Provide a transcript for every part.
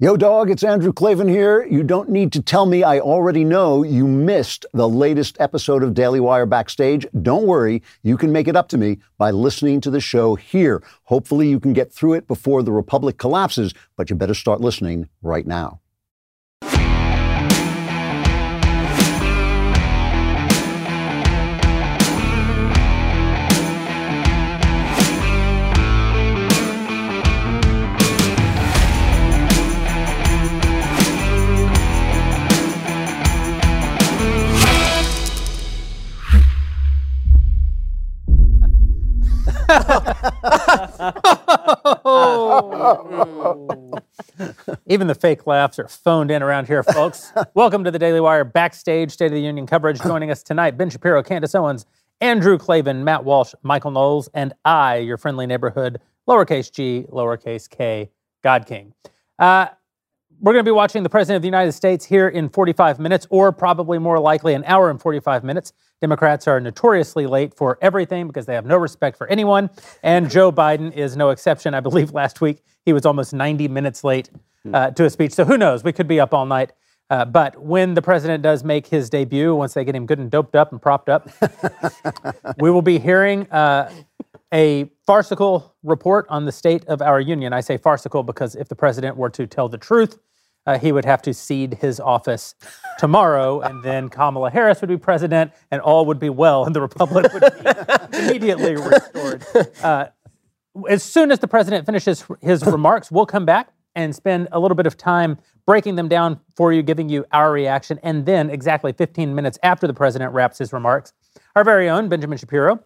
Yo, dog, it's Andrew Klavan here. You don't need to tell me, I already know you missed the latest episode of Daily Wire Backstage. Don't worry, you can make it up to me by listening to the show here. Hopefully, you can get through it before the Republic collapses, but you better start listening right now. Even the fake laughs are phoned in around here, folks. Welcome to the Daily Wire Backstage State of the Union coverage. Joining us tonight, Ben Shapiro, Candace Owens, Andrew Klavan, Matt Walsh, Michael Knowles, and I, your friendly neighborhood, lowercase g, lowercase k, God King. Uh, we're going to be watching the President of the United States here in 45 minutes, or probably more likely an hour and 45 minutes. Democrats are notoriously late for everything because they have no respect for anyone, and Joe Biden is no exception. I believe last week he was almost 90 minutes late uh, to a speech. So who knows? We could be up all night. Uh, but when the president does make his debut, once they get him good and doped up and propped up, we will be hearing uh, a farcical report on the state of our union. I say farcical because if the president were to tell the truth, uh, he would have to cede his office tomorrow, and then Kamala Harris would be president, and all would be well, and the republic would be immediately restored. Uh, as soon as the president finishes his remarks, we'll come back and spend a little bit of time breaking them down for you, giving you our reaction, and then exactly 15 minutes after the president wraps his remarks, our very own Benjamin Shapiro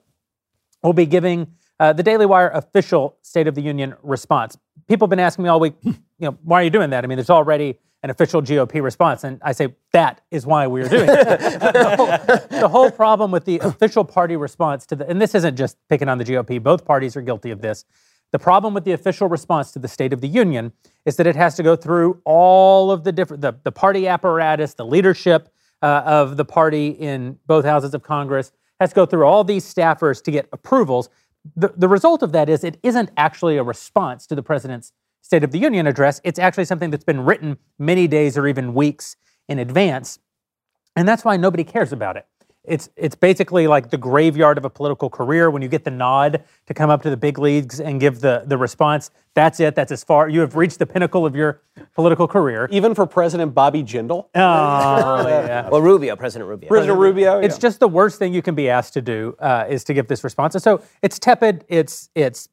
will be giving uh, the Daily Wire official State of the Union response. People have been asking me all week, you know, why are you doing that? I mean, there's already an official GOP response, and I say that is why we are doing it. the, whole, the whole problem with the official party response to the, and this isn't just picking on the GOP, both parties are guilty of this. The problem with the official response to the State of the Union is that it has to go through all of the different, the, the party apparatus, the leadership uh, of the party in both houses of Congress, has to go through all these staffers to get approvals. The, the result of that is it isn't actually a response to the president's State of the Union address. It's actually something that's been written many days or even weeks in advance. And that's why nobody cares about it. It's, it's basically like the graveyard of a political career. When you get the nod to come up to the big leagues and give the, the response, that's it. That's as far. You have reached the pinnacle of your political career. Even for President Bobby Jindal? Oh, yeah. Well, Rubio, President Rubio. President Rubio? It's yeah. just the worst thing you can be asked to do uh, is to give this response. And so it's tepid, it's it's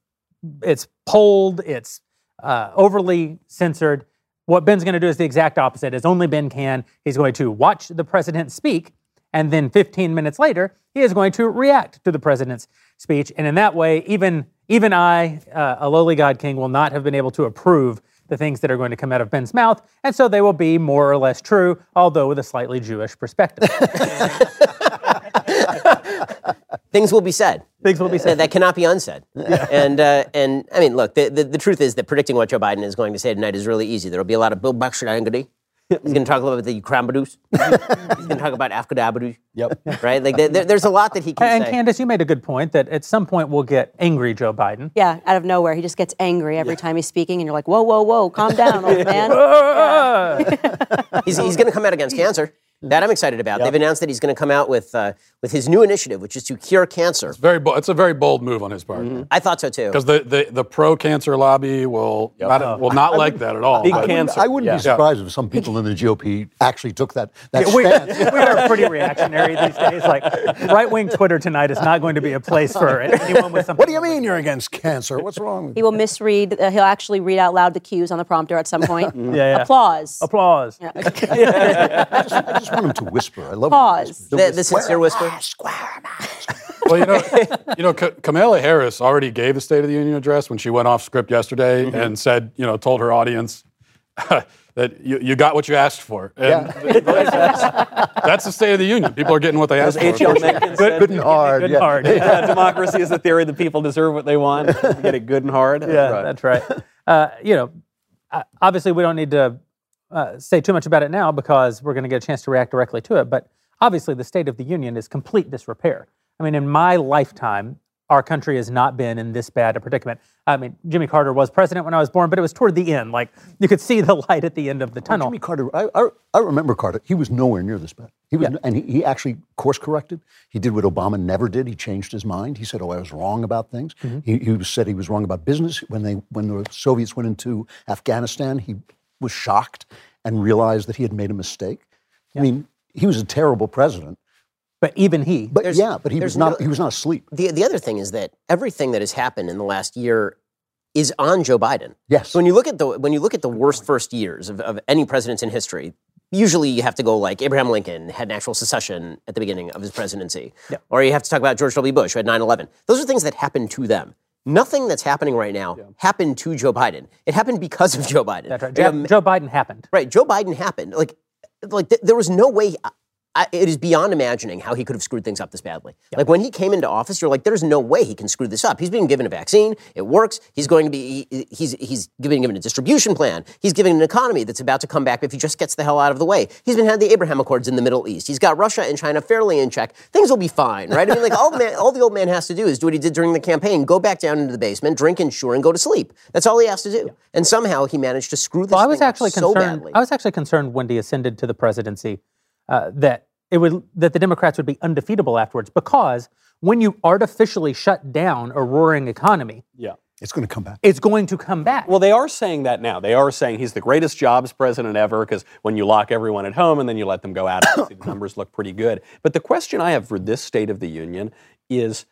it's polled, it's uh, overly censored. What Ben's going to do is the exact opposite, as only Ben can. He's going to watch the president speak, and then 15 minutes later, he is going to react to the president's speech. And in that way, even even I, uh, a lowly God King, will not have been able to approve the things that are going to come out of Ben's mouth, and so they will be more or less true, although with a slightly Jewish perspective. Things will be said. Things will be said. that cannot be unsaid. And uh, and I mean, look, the, the, the truth is that predicting what Joe Biden is going to say tonight is really easy. There will be a lot of Bill Bakshangadi. He's going to talk a little bit about the Krambadus. He's going to talk about Afgadabadu. Yep. Right? Like, there, there- there's a lot that he can And say. Candace, you made a good point that at some point we'll get angry Joe Biden. Yeah, out of nowhere, he just gets angry every time he's speaking, and you're like, whoa, whoa, whoa, calm down, old man. He's, he's going to come out against cancer. That I'm excited about. They've announced that he's going to come out with uh, with his new initiative, which is to cure cancer. It's Very bo- it's a very bold move on his part. I thought so too. Because the, the, the pro cancer lobby will not, will not like that at all. Big But- cancer. I wouldn't Yeah. be surprised if some people in the GOP actually took that, that we, stance. we are pretty reactionary these days. Like right wing Twitter tonight is not going to be a place for anyone with something. What do you mean you're against cancer? What's wrong He will misread, uh, he'll actually read out loud the cues on the prompter at some point. Yeah, yeah. Applause. Applause. I just, I just want him to whisper. I love Pause. The, the sincere whisper. Well, you know, you know, Ka- Kamala Harris already gave a State of the Union address when she went off script yesterday Mm-hmm. and said, you know, told her audience that you, you got what you asked for. And that's, that's the State of the Union. People are getting what they asked As for. H.L. Mencken Good, said, good and hard. Good yeah. and hard. yeah, democracy is the theory that people deserve what they want. Get it good and hard. Yeah, that's right. Uh, you know, obviously we don't need to uh, say too much about it now because we're going to get a chance to react directly to it. But obviously, the State of the Union is complete disrepair. I mean, in my lifetime, our country has not been in this bad a predicament. I mean, Jimmy Carter was president when I was born, but it was toward the end. Like you could see the light at the end of the tunnel. Jimmy Carter, I, I, I remember Carter. He was nowhere near this bad. He was, and he, he actually course corrected. He did what Obama never did. He changed his mind. He said, "Oh, I was wrong about things." He, he said he was wrong about business when they when the Soviets went into Afghanistan. He was shocked and realized that he had made a mistake. I mean, he was a terrible president, But even he, but There's- yeah, but he was not. no- he was not asleep. The, the other thing is that everything that has happened in the last year is on Joe Biden. Yes. So when you look at the when you look at the worst first years of, of any presidents in history, usually you have to go like Abraham Lincoln had an actual secession at the beginning of his presidency, or you have to talk about George W. Bush who had 9/11. Those are things that happened to them. Nothing that's happening right now happened to Joe Biden. It happened because of Joe Biden. that's right. Joe, have Joe Biden happened. Right, Joe Biden happened. Like, like th- there was no way. Uh, I, it is beyond imagining how he could have screwed things up this badly. Like when he came into office, you're like, there's no way he can screw this up. He's being given a vaccine. It works. He's going to be. he- he's he's giving given a distribution plan. He's giving an economy that's about to come back if he just gets the hell out of the way. He's been had the Abraham Accords in the Middle East. He's got Russia and China fairly in check. Things will be fine, right? I mean, like all the man, all the old man has to do is do what he did during the campaign: go back down into the basement, drink Ensure, and go to sleep. That's all he has to do. And somehow he managed to screw this Well, I was thing actually so concerned. badly. I was actually concerned when he ascended to the presidency uh, that it would that the Democrats would be undefeatable afterwards because when you artificially shut down a roaring economy, Yeah. It's going to come back. it's going to come back. Well, they are saying that now. They are saying he's the greatest jobs president ever because when you lock everyone at home and then you let them go out, the numbers look pretty good. But the question I have for this State of the Union is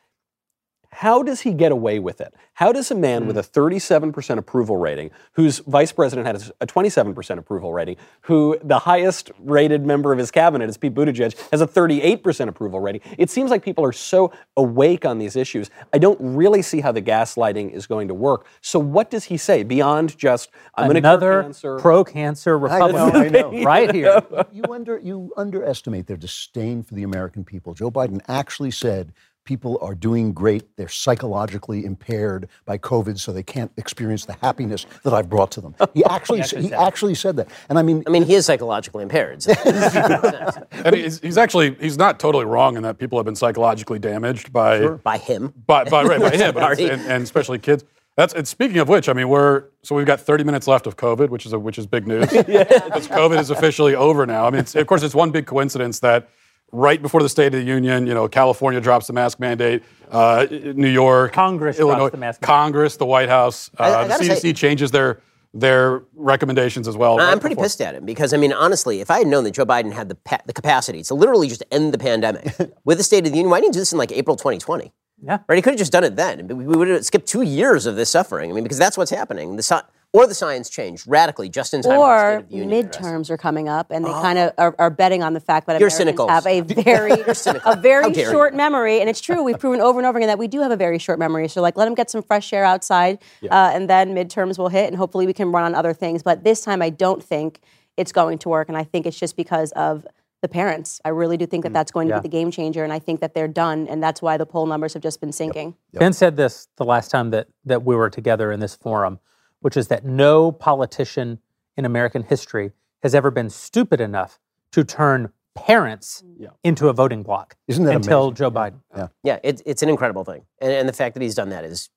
how does he get away with it? How does a man with a hmm. 37% approval rating, whose vice president has a 27% approval rating, who the highest rated member of his cabinet is Pete Buttigieg, has a 38% approval rating? It seems like people are so awake on these issues. I don't really see how the gaslighting is going to work. So, what does he say beyond just, I'm going to Another cancer? pro-cancer Republican I know. right here. you under you underestimate their disdain for the American people. Joe Biden actually said people are doing great. They're psychologically impaired by COVID, so they can't experience the happiness that I've brought to them. He actually he actually said that. And I mean, I mean, he is psychologically impaired. so- And he's, he's actually he's not totally wrong in that people have been psychologically damaged by by him. by, by, right, by him, but Sorry. it's- and, and especially kids. That's and speaking of which, I mean, we're so we've got 30 minutes left of COVID, which is a, which is big news. Because COVID is officially over now. I mean, it's, of course, it's one big coincidence that right before the State of the Union, you know, California drops the mask mandate, uh, New York, Congress drops Illinois, the mask mandate. Congress, the White House, uh, I- I the CDC say- changes their their recommendations as well. I'm right pretty before- pissed at him because I mean, honestly, if I had known that Joe Biden had the pa- the capacity to literally just end the pandemic with the State of the Union, why didn't he do this in like April 2020? Yeah. Right? He could have just done it then. We we would have skipped two years of this suffering. I mean, because that's what's happening. The sci- or the science changed radically just in time for the State Or of the Union address. midterms are coming up, and they kind of are, are betting on the fact that You're Americans cynical. have a very, cynical. a very short you. memory, and it's true. We've proven over and over again that we do have a very short memory. So, like, let them get some fresh air outside, uh, and then midterms will hit, and hopefully we can run on other things. But this time, I don't think it's going to work, and I think it's just because of the parents. I really do think that that's going to Yeah. be the game changer, and I think that they're done, and that's why the poll numbers have just been sinking. Ben said this the last time that, that we were together in this forum, which is that no politician in American history has ever been stupid enough to turn parents into a voting bloc Isn't that until amazing? Joe Biden. Yeah, it, it's an incredible thing. And, and the fact that he's done that is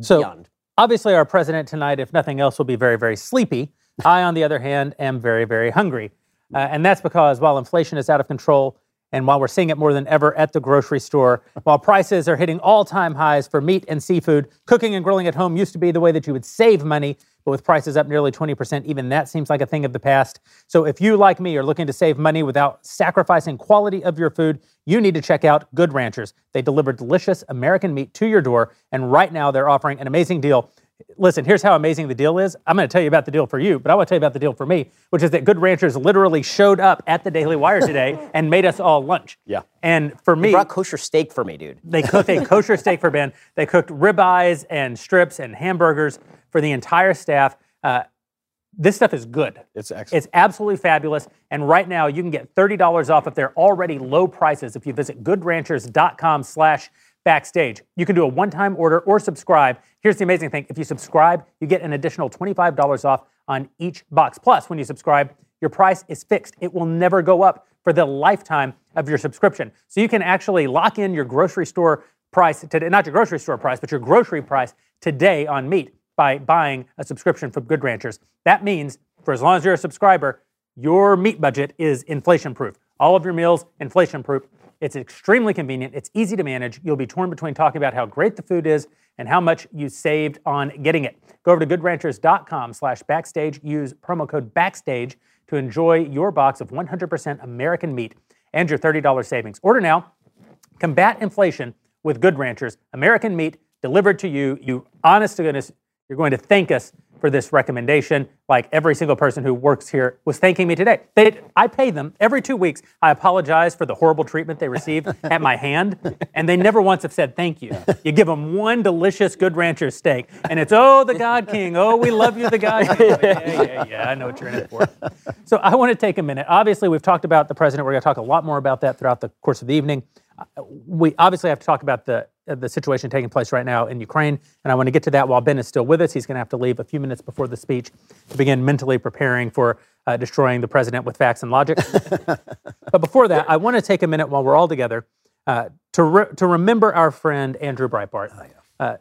So beyond. obviously, our president tonight, if nothing else, will be very, very sleepy. I, on the other hand, am very, very hungry. Uh, and that's because while inflation is out of control and while we're seeing it more than ever at the grocery store, while prices are hitting all time highs for meat and seafood, cooking and grilling at home used to be the way that you would save money. But with prices up nearly 20%, even that seems like a thing of the past. So if you, like me, are looking to save money without sacrificing quality of your food, you need to check out Good Ranchers. They deliver delicious American meat to your door. And right now, they're offering an amazing deal. Listen, here's how amazing the deal is. I'm going to tell you about the deal for you, but I want to tell you about the deal for me, which is that Good Ranchers literally showed up at the Daily Wire today and made us all lunch. Yeah. And for me, they Brought kosher steak for me, dude. they cooked a kosher steak for Ben. They cooked ribeyes and strips and hamburgers for the entire staff. Uh, this stuff is good. It's excellent. It's absolutely fabulous. And right now, you can get $30 off of their already low prices if you visit goodranchers.com slash backstage. You can do a one-time order or subscribe. Here's the amazing thing. If you subscribe, you get an additional $25 off on each box. Plus, when you subscribe, your price is fixed. It will never go up for the lifetime of your subscription. So you can actually lock in your grocery store price today, not your grocery store price, but your grocery price today on meat by buying a subscription from Good Ranchers. That means for as long as you're a subscriber, your meat budget is inflation proof. All of your meals, inflation proof. It's extremely convenient. It's easy to manage. You'll be torn between talking about how great the food is and how much you saved on getting it. Go over to goodranchers.com slash backstage. Use promo code backstage to enjoy your box of 100% American meat and your $30 savings. Order now. Combat inflation with Good Ranchers. American meat delivered to you. You honest to goodness, you're going to thank us for this recommendation. Like every single person who works here was thanking me today. They, I pay them every two weeks. I apologize for the horrible treatment they received at my hand, and they never once have said thank you. You give them one delicious Good Rancher steak, and it's oh the God King, oh we love you the God King. Yeah, yeah, yeah. I know what you're in it for. So I want to take a minute. Obviously, we've talked about the president. We're going to talk a lot more about that throughout the course of the evening. Uh, we obviously have to talk about the the situation taking place right now in Ukraine. And I want to get to that while Ben is still with us. He's going to have to leave a few minutes before the speech to begin mentally preparing for uh, destroying the president with facts and logic. but before that, I want to take a minute while we're all together uh, to, re- to remember our friend Andrew Breitbart. Oh, yeah. uh,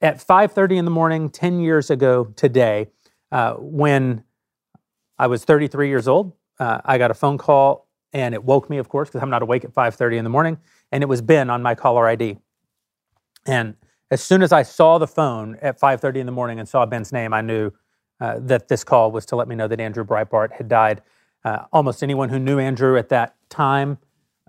at 5.30 in the morning, 10 years ago today, uh, when I was 33 years old, uh, I got a phone call and it woke me, of course, because I'm not awake at 5.30 in the morning. And it was Ben on my caller ID. And as soon as I saw the phone at 5:30 in the morning and saw Ben's name, I knew uh, that this call was to let me know that Andrew Breitbart had died. Uh, almost anyone who knew Andrew at that time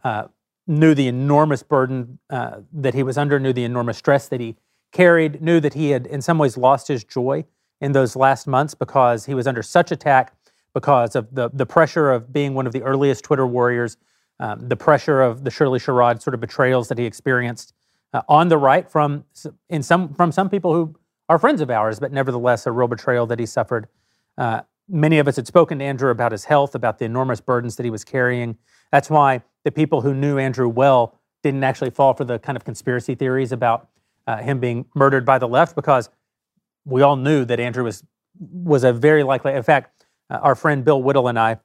uh, knew the enormous burden uh, that he was under, knew the enormous stress that he carried, knew that he had, in some ways, lost his joy in those last months because he was under such attack because of the the pressure of being one of the earliest Twitter warriors, um, the pressure of the Shirley Sherrod sort of betrayals that he experienced uh, on the right from in some from some people who are friends of ours, but nevertheless a real betrayal that he suffered. Uh, many of us had spoken to Andrew about his health, about the enormous burdens that he was carrying. That's why the people who knew Andrew well didn't actually fall for the kind of conspiracy theories about uh, him being murdered by the left, because we all knew that Andrew was was a very likely. In fact, uh, our friend Bill Whittle and I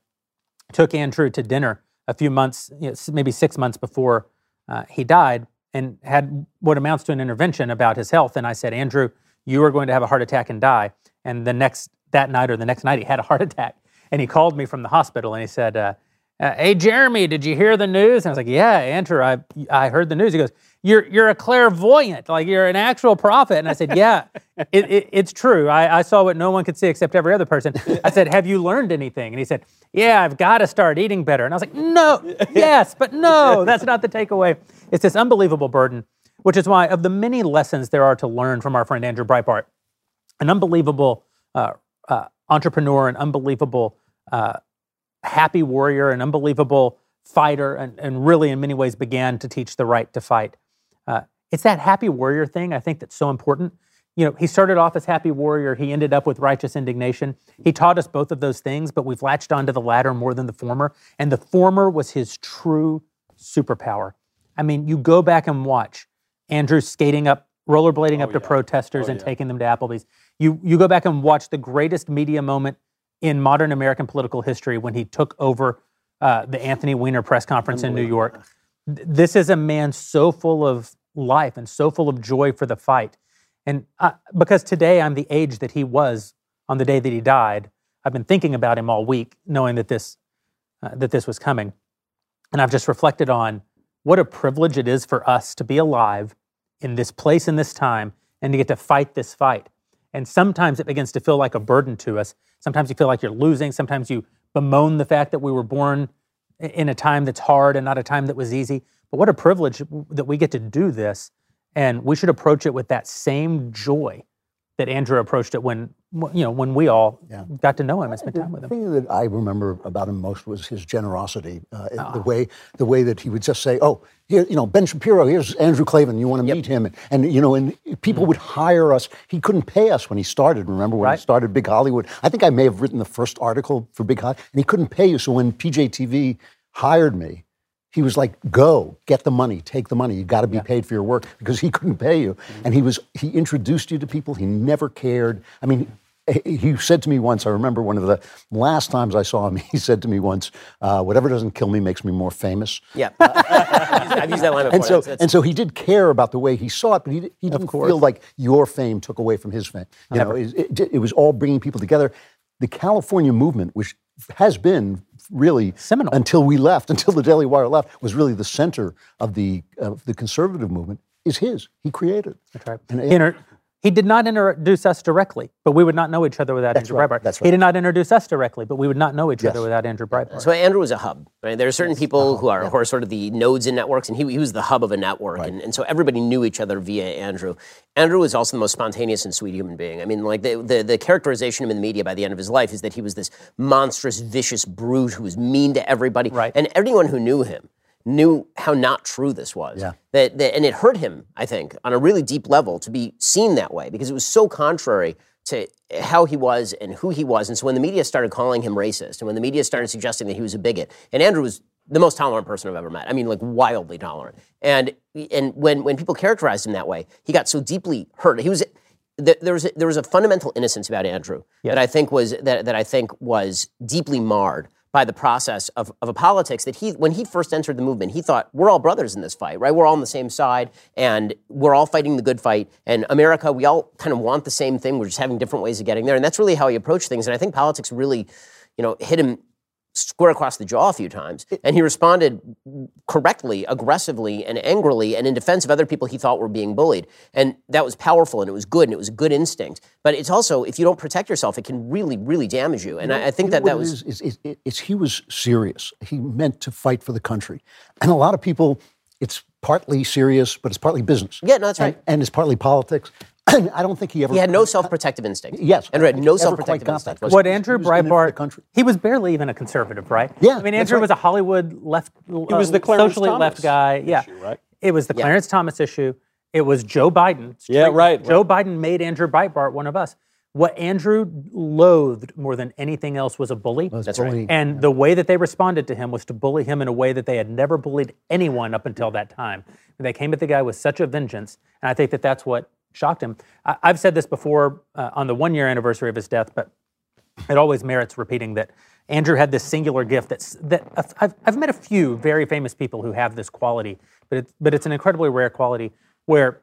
took Andrew to dinner a few months, you know, maybe six months before uh, he died, and had what amounts to an intervention about his health. And I said, Andrew, you are going to have a heart attack and die. And the next that night or the next night, he had a heart attack. And he called me from the hospital and he said, uh, uh, "Hey Jeremy, did you hear the news?" And I was like, "Yeah, Andrew, I I heard the news." He goes, "You're you're a clairvoyant, like you're an actual prophet." And I said, "Yeah, it, it, it's true. I, I saw what no one could see except every other person." I said, "Have you learned anything?" And he said, "Yeah, I've got to start eating better." And I was like, "No, yes, but no, that's not the takeaway." It's this unbelievable burden, which is why, of the many lessons there are to learn from our friend Andrew Breitbart, an unbelievable uh, uh, entrepreneur, an unbelievable uh, happy warrior, an unbelievable fighter, and, and, really, in many ways, began to teach the right to fight. Uh, it's that happy warrior thing, I think, that's so important. You know, he started off as happy warrior. He ended up with righteous indignation. He taught us both of those things, but we've latched onto the latter more than the former. And the former was his true superpower. I mean, you go back and watch Andrew skating up, rollerblading oh, up to yeah. protesters oh, and yeah. taking them to Applebee's. You you go back and watch the greatest media moment in modern American political history when he took over uh, the Anthony Weiner press conference in New York. This is a man so full of life and so full of joy for the fight. And uh, because today I'm the age that he was on the day that he died, I've been thinking about him all week, knowing that this uh, that this was coming, and I've just reflected on what a privilege it is for us to be alive in this place in this time and to get to fight this fight. And sometimes it begins to feel like a burden to us. Sometimes you feel like you're losing. Sometimes you bemoan the fact that we were born in a time that's hard and not a time that was easy. But what a privilege that we get to do this. And we should approach it with that same joy that Andrew approached it when you know when we all yeah. got to know him and spent time with him. The thing that I remember about him most was his generosity. Uh, The ah. way the way that he would just say, "Oh, here, you know, Ben Shapiro. Here's Andrew Klavan. You want to yep. meet him?" And, and, you know, and people mm. would hire us. He couldn't pay us when he started. Remember when right. he started Big Hollywood? I think I may have written the first article for Big Hollywood, and he couldn't pay you. So when PJTV hired me, he was like, "Go get the money, take the money. You got to be yeah. paid for your work," because he couldn't pay you. Mm-hmm. And he was he introduced you to people. He never cared. I mean, he said to me once, I remember one of the last times I saw him, he said to me once, uh, whatever doesn't kill me makes me more famous. Yeah, I've used that line before. And so, That's- and so he did care about the way he saw it, but he, he didn't feel like your fame took away from his fame. You know, it, it, it was all bringing people together. The California movement, which has been really Seminal. until we left, until the Daily Wire left, was really the center of the of the conservative movement. Is his? He created. That's right. And, inter- he did not introduce us directly, but we would not know each other without Andrew right, Breitbart. that's right. He did not introduce us directly, but we would not know each other without Andrew Breitbart. So Andrew was a hub. Right? There are certain people uh-huh. who are who are sort of the nodes in networks, and he, he was the hub of a network, and, and so everybody knew each other via Andrew. Andrew was also the most spontaneous and sweet human being. I mean, like the, the the characterization of him in the media by the end of his life is that he was this monstrous, vicious brute who was mean to everybody, Right. and everyone who knew him knew how not true this was. Yeah. That, that and it hurt him, I think, on a really deep level to be seen that way because it was so contrary to how he was and who he was. And so when the media started calling him racist and when the media started suggesting that he was a bigot, and Andrew was the most tolerant person I've ever met. I mean, like wildly tolerant. And and when when people characterized him that way, he got so deeply hurt. He was there was a, there was a fundamental innocence about Andrew that I think was that, that I think was deeply marred by the process of, of a politics that he when he first entered the movement he thought we're all brothers in this fight right? We're all on the same side and we're all fighting the good fight and America we all kind of want the same thing. We're just having different ways of getting there. And that's really how he approached things. And I think politics really you know hit him square across the jaw a few times and he responded correctly aggressively and angrily and in defense of other people he thought were being bullied and that was powerful and it was good and it was a good instinct but it's also if you don't protect yourself it can really really damage you and I, I think You that know that was is, is, is, is he was serious. He meant to fight for the country, and a lot of people, it's partly serious, but it's partly business. Yeah, no, that's And- right. And, it's partly politics. I don't think he ever. he had no self-protective instinct Yes, andrew had no think he ever self-protective instinct that. what Andrew was in the Breitbart, country. he was barely even a conservative, right? Yeah, I mean, Andrew right. was a Hollywood left, he uh, was the Clarence socially Thomas left guy. Yeah, right? It was the Clarence Thomas issue. It was Joe Biden. Yeah, right, Joe Biden made Andrew Breitbart one of us. What Andrew loathed more than anything else was a bully. That's right. And the way that they responded to him was to bully him in a way that they had never bullied anyone up until that time. They came at the guy with such a vengeance, and I think that that's what shocked him. I, I've said this before uh, on the one year anniversary of his death, but it always merits repeating that Andrew had this singular gift that's that I've, I've met a few very famous people who have this quality, but it's but it's an incredibly rare quality where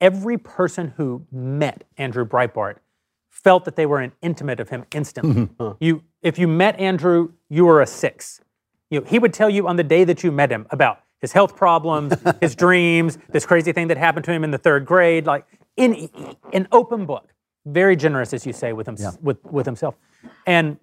every person who met Andrew Breitbart felt that they were an intimate of him instantly. You if you met Andrew, you were a six. You know, he would tell you on the day that you met him about his health problems, his dreams, this crazy thing that happened to him in the third grade, like in an open book. Very generous, as you say, with him, with, with himself. And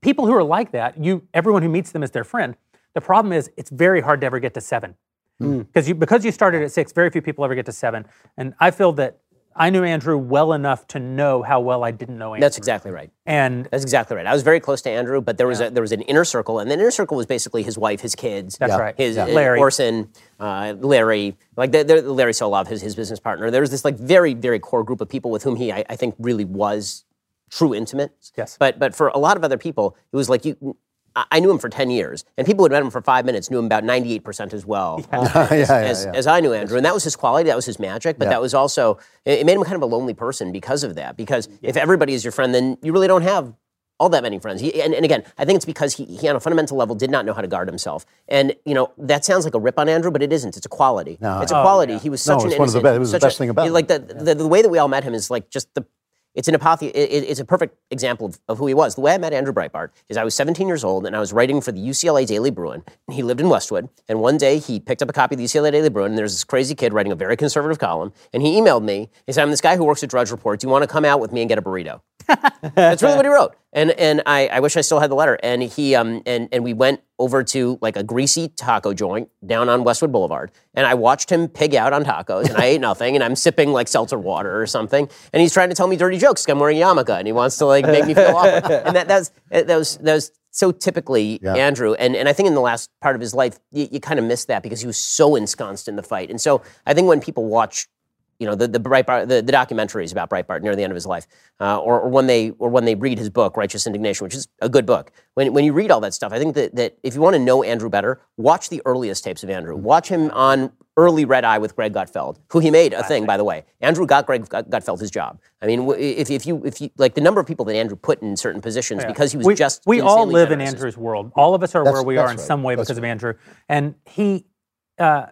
people who are like that, you everyone who meets them is their friend. The problem is it's very hard to ever get to seven. Hmm. Because you because you started at six, very few people ever get to seven. And I feel that I knew Andrew well enough to know how well I didn't know Andrew. that's exactly right and That's exactly right. I was very close to Andrew, but there was a, there was an inner circle, and the inner circle was basically his wife, his kids. That's right. His Yeah. uh, Larry. Orson, uh, Larry, like they're, they're- Larry Solov, his his business partner. There was this like very very core group of people with whom he I, I think really was true intimate. Yes. But but for a lot of other people, it was like you. I knew him for 10 years, and people who had met him for five minutes knew him about 98% as well uh, yeah, yeah, as, yeah. as I knew Andrew. And that was his quality, that was his magic, but that was also, it, it made him kind of a lonely person because of that. Because if everybody is your friend, then you really don't have all that many friends. He, and, and again, I think it's because he, he, on a fundamental level, did not know how to guard himself. And, you know, that sounds like a rip on Andrew, but it isn't. It's a quality. No, It's a quality. He was No, such it's an one of the best- it was the such a- best thing about him. Like the, the, the way that we all met him is like just the, it's an apothe- it, it- it's a perfect example of, of who he was. The way I met Andrew Breitbart is I was 17 years old and I was writing for the UCLA Daily Bruin. And he lived in Westwood. And one day he picked up a copy of the UCLA Daily Bruin and there's this crazy kid writing a very conservative column. And he emailed me. He said, I'm this guy who works at Drudge Report. Do you want to come out with me and get a burrito? That's really what he wrote. And and I, I wish I still had the letter. And he um and and we went over to like a greasy taco joint down on Westwood Boulevard. And I watched him pig out on tacos and I ate nothing and I'm sipping like seltzer water or something. And he's trying to tell me dirty jokes I'm wearing a yarmulke and he wants to like make me feel awkward. And that that's that was that was so typically Andrew. And and I think in the last part of his life you, you kind of missed that because he was so ensconced in the fight. And so I think when people watch you know the the Breitbart the, the documentaries about Breitbart near the end of his life, uh, or, or when they or when they read his book Righteous Indignation, which is a good book. When when you read all that stuff, I think that that if you want to know Andrew better, watch the earliest tapes of Andrew. Watch him on early Red Eye with Greg Gutfeld, who he made a thing by the way. Andrew got Greg Gutfeld his job. I mean, if if you if you like the number of people that Andrew put in certain positions because he was we, just we all live in. Andrew's world. All of us are That's- where we are that's in right. some way That's because of Andrew, and he uh,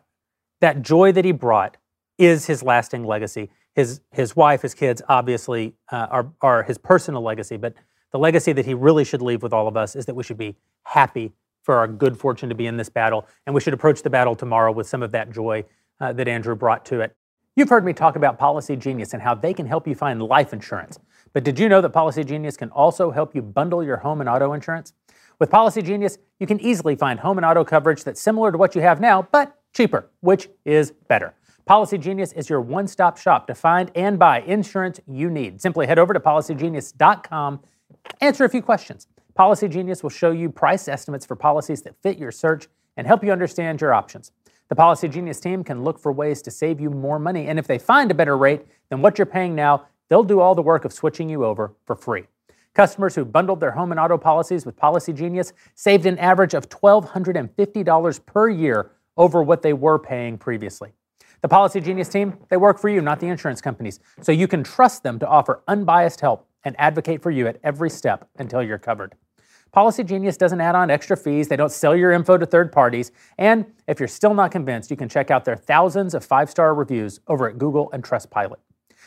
that joy that he brought is his lasting legacy. His his wife, his kids, obviously uh, are are his personal legacy, but the legacy that he really should leave with all of us is that we should be happy for our good fortune to be in this battle, and we should approach the battle tomorrow with some of that joy uh, that Andrew brought to it. You've heard me talk about Policy Genius and how they can help you find life insurance. But did you know that Policy Genius can also help you bundle your home and auto insurance? With Policy Genius, you can easily find home and auto coverage that's similar to what you have now, but cheaper, which is better. Policy Genius is your one stop shop to find and buy insurance you need. Simply head over to policygenius.com, answer a few questions. Policy Genius will show you price estimates for policies that fit your search and help you understand your options. The Policy Genius team can look for ways to save you more money, and if they find a better rate than what you're paying now, they'll do all the work of switching you over for free. Customers who bundled their home and auto policies with Policy Genius saved an average of $1,250 per year over what they were paying previously. The Policy Genius team, they work for you, not the insurance companies, so you can trust them to offer unbiased help and advocate for you at every step until you're covered. Policy Genius doesn't add on extra fees, they don't sell your info to third parties, and if you're still not convinced, you can check out their thousands of five star reviews over at Google and Trustpilot.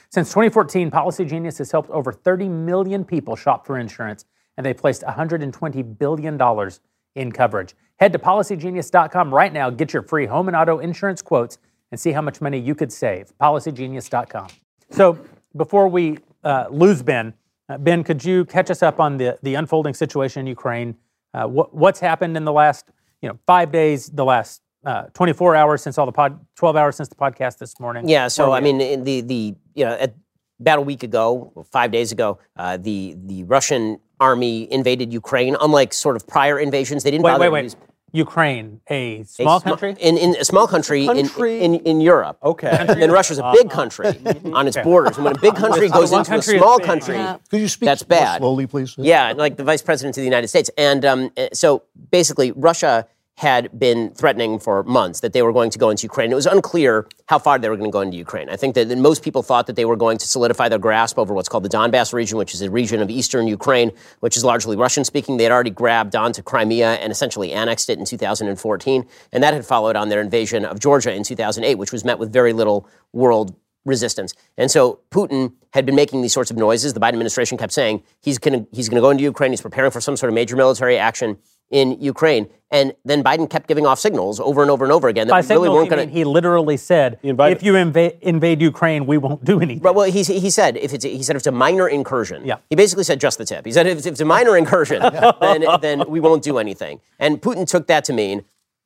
Since 2014, Policy Genius has helped over 30 million people shop for insurance, and they placed $120 billion in coverage. Head to policygenius.com right now, get your free home and auto insurance quotes, and see how much money you could save. Policygenius.com. So before we uh, lose Ben, uh, Ben, could you catch us up on the, the unfolding situation in Ukraine? Uh, what, what's happened in the last you know five days, the last uh, 24 hours since all the pod, 12 hours since the podcast this morning? Yeah, so I are we at? mean, in the the you know, at about a week ago, five days ago, uh, the the Russian army invaded Ukraine. Unlike sort of prior invasions, they didn't wait, wait, wait. use Ukraine, a a small country. in, in a small country, in, Country? in in Europe. Okay. And then Russia's a big country on its borders, and when a big country goes one into a country is small country, Yeah. Could you speak That's bad. slowly, please? Yeah, like the vice president of the United States. And um, uh, so basically, Russia had been threatening for months that they were going to go into Ukraine. It was unclear how far they were going to go into Ukraine. I think that most people thought that they were going to solidify their grasp over what's called the Donbass region, which is a region of eastern Ukraine, which is largely Russian speaking. They had already grabbed onto Crimea and essentially annexed it in 2014. And that had followed on their invasion of Georgia in 2008, which was met with very little world resistance. And so Putin had been making these sorts of noises. The Biden administration kept saying he's going he's going to go into Ukraine. He's preparing for some sort of major military action in Ukraine. And then Biden kept giving off signals over and over and over again that By we really signals, weren't going mean he literally said, invited- "If you inva- invade Ukraine, we won't do anything." Well, he, he said if it's a, he said if it's a minor incursion. Yeah. He basically said just the tip. He said if, if it's a minor incursion, then then we won't do anything. And Putin took that to mean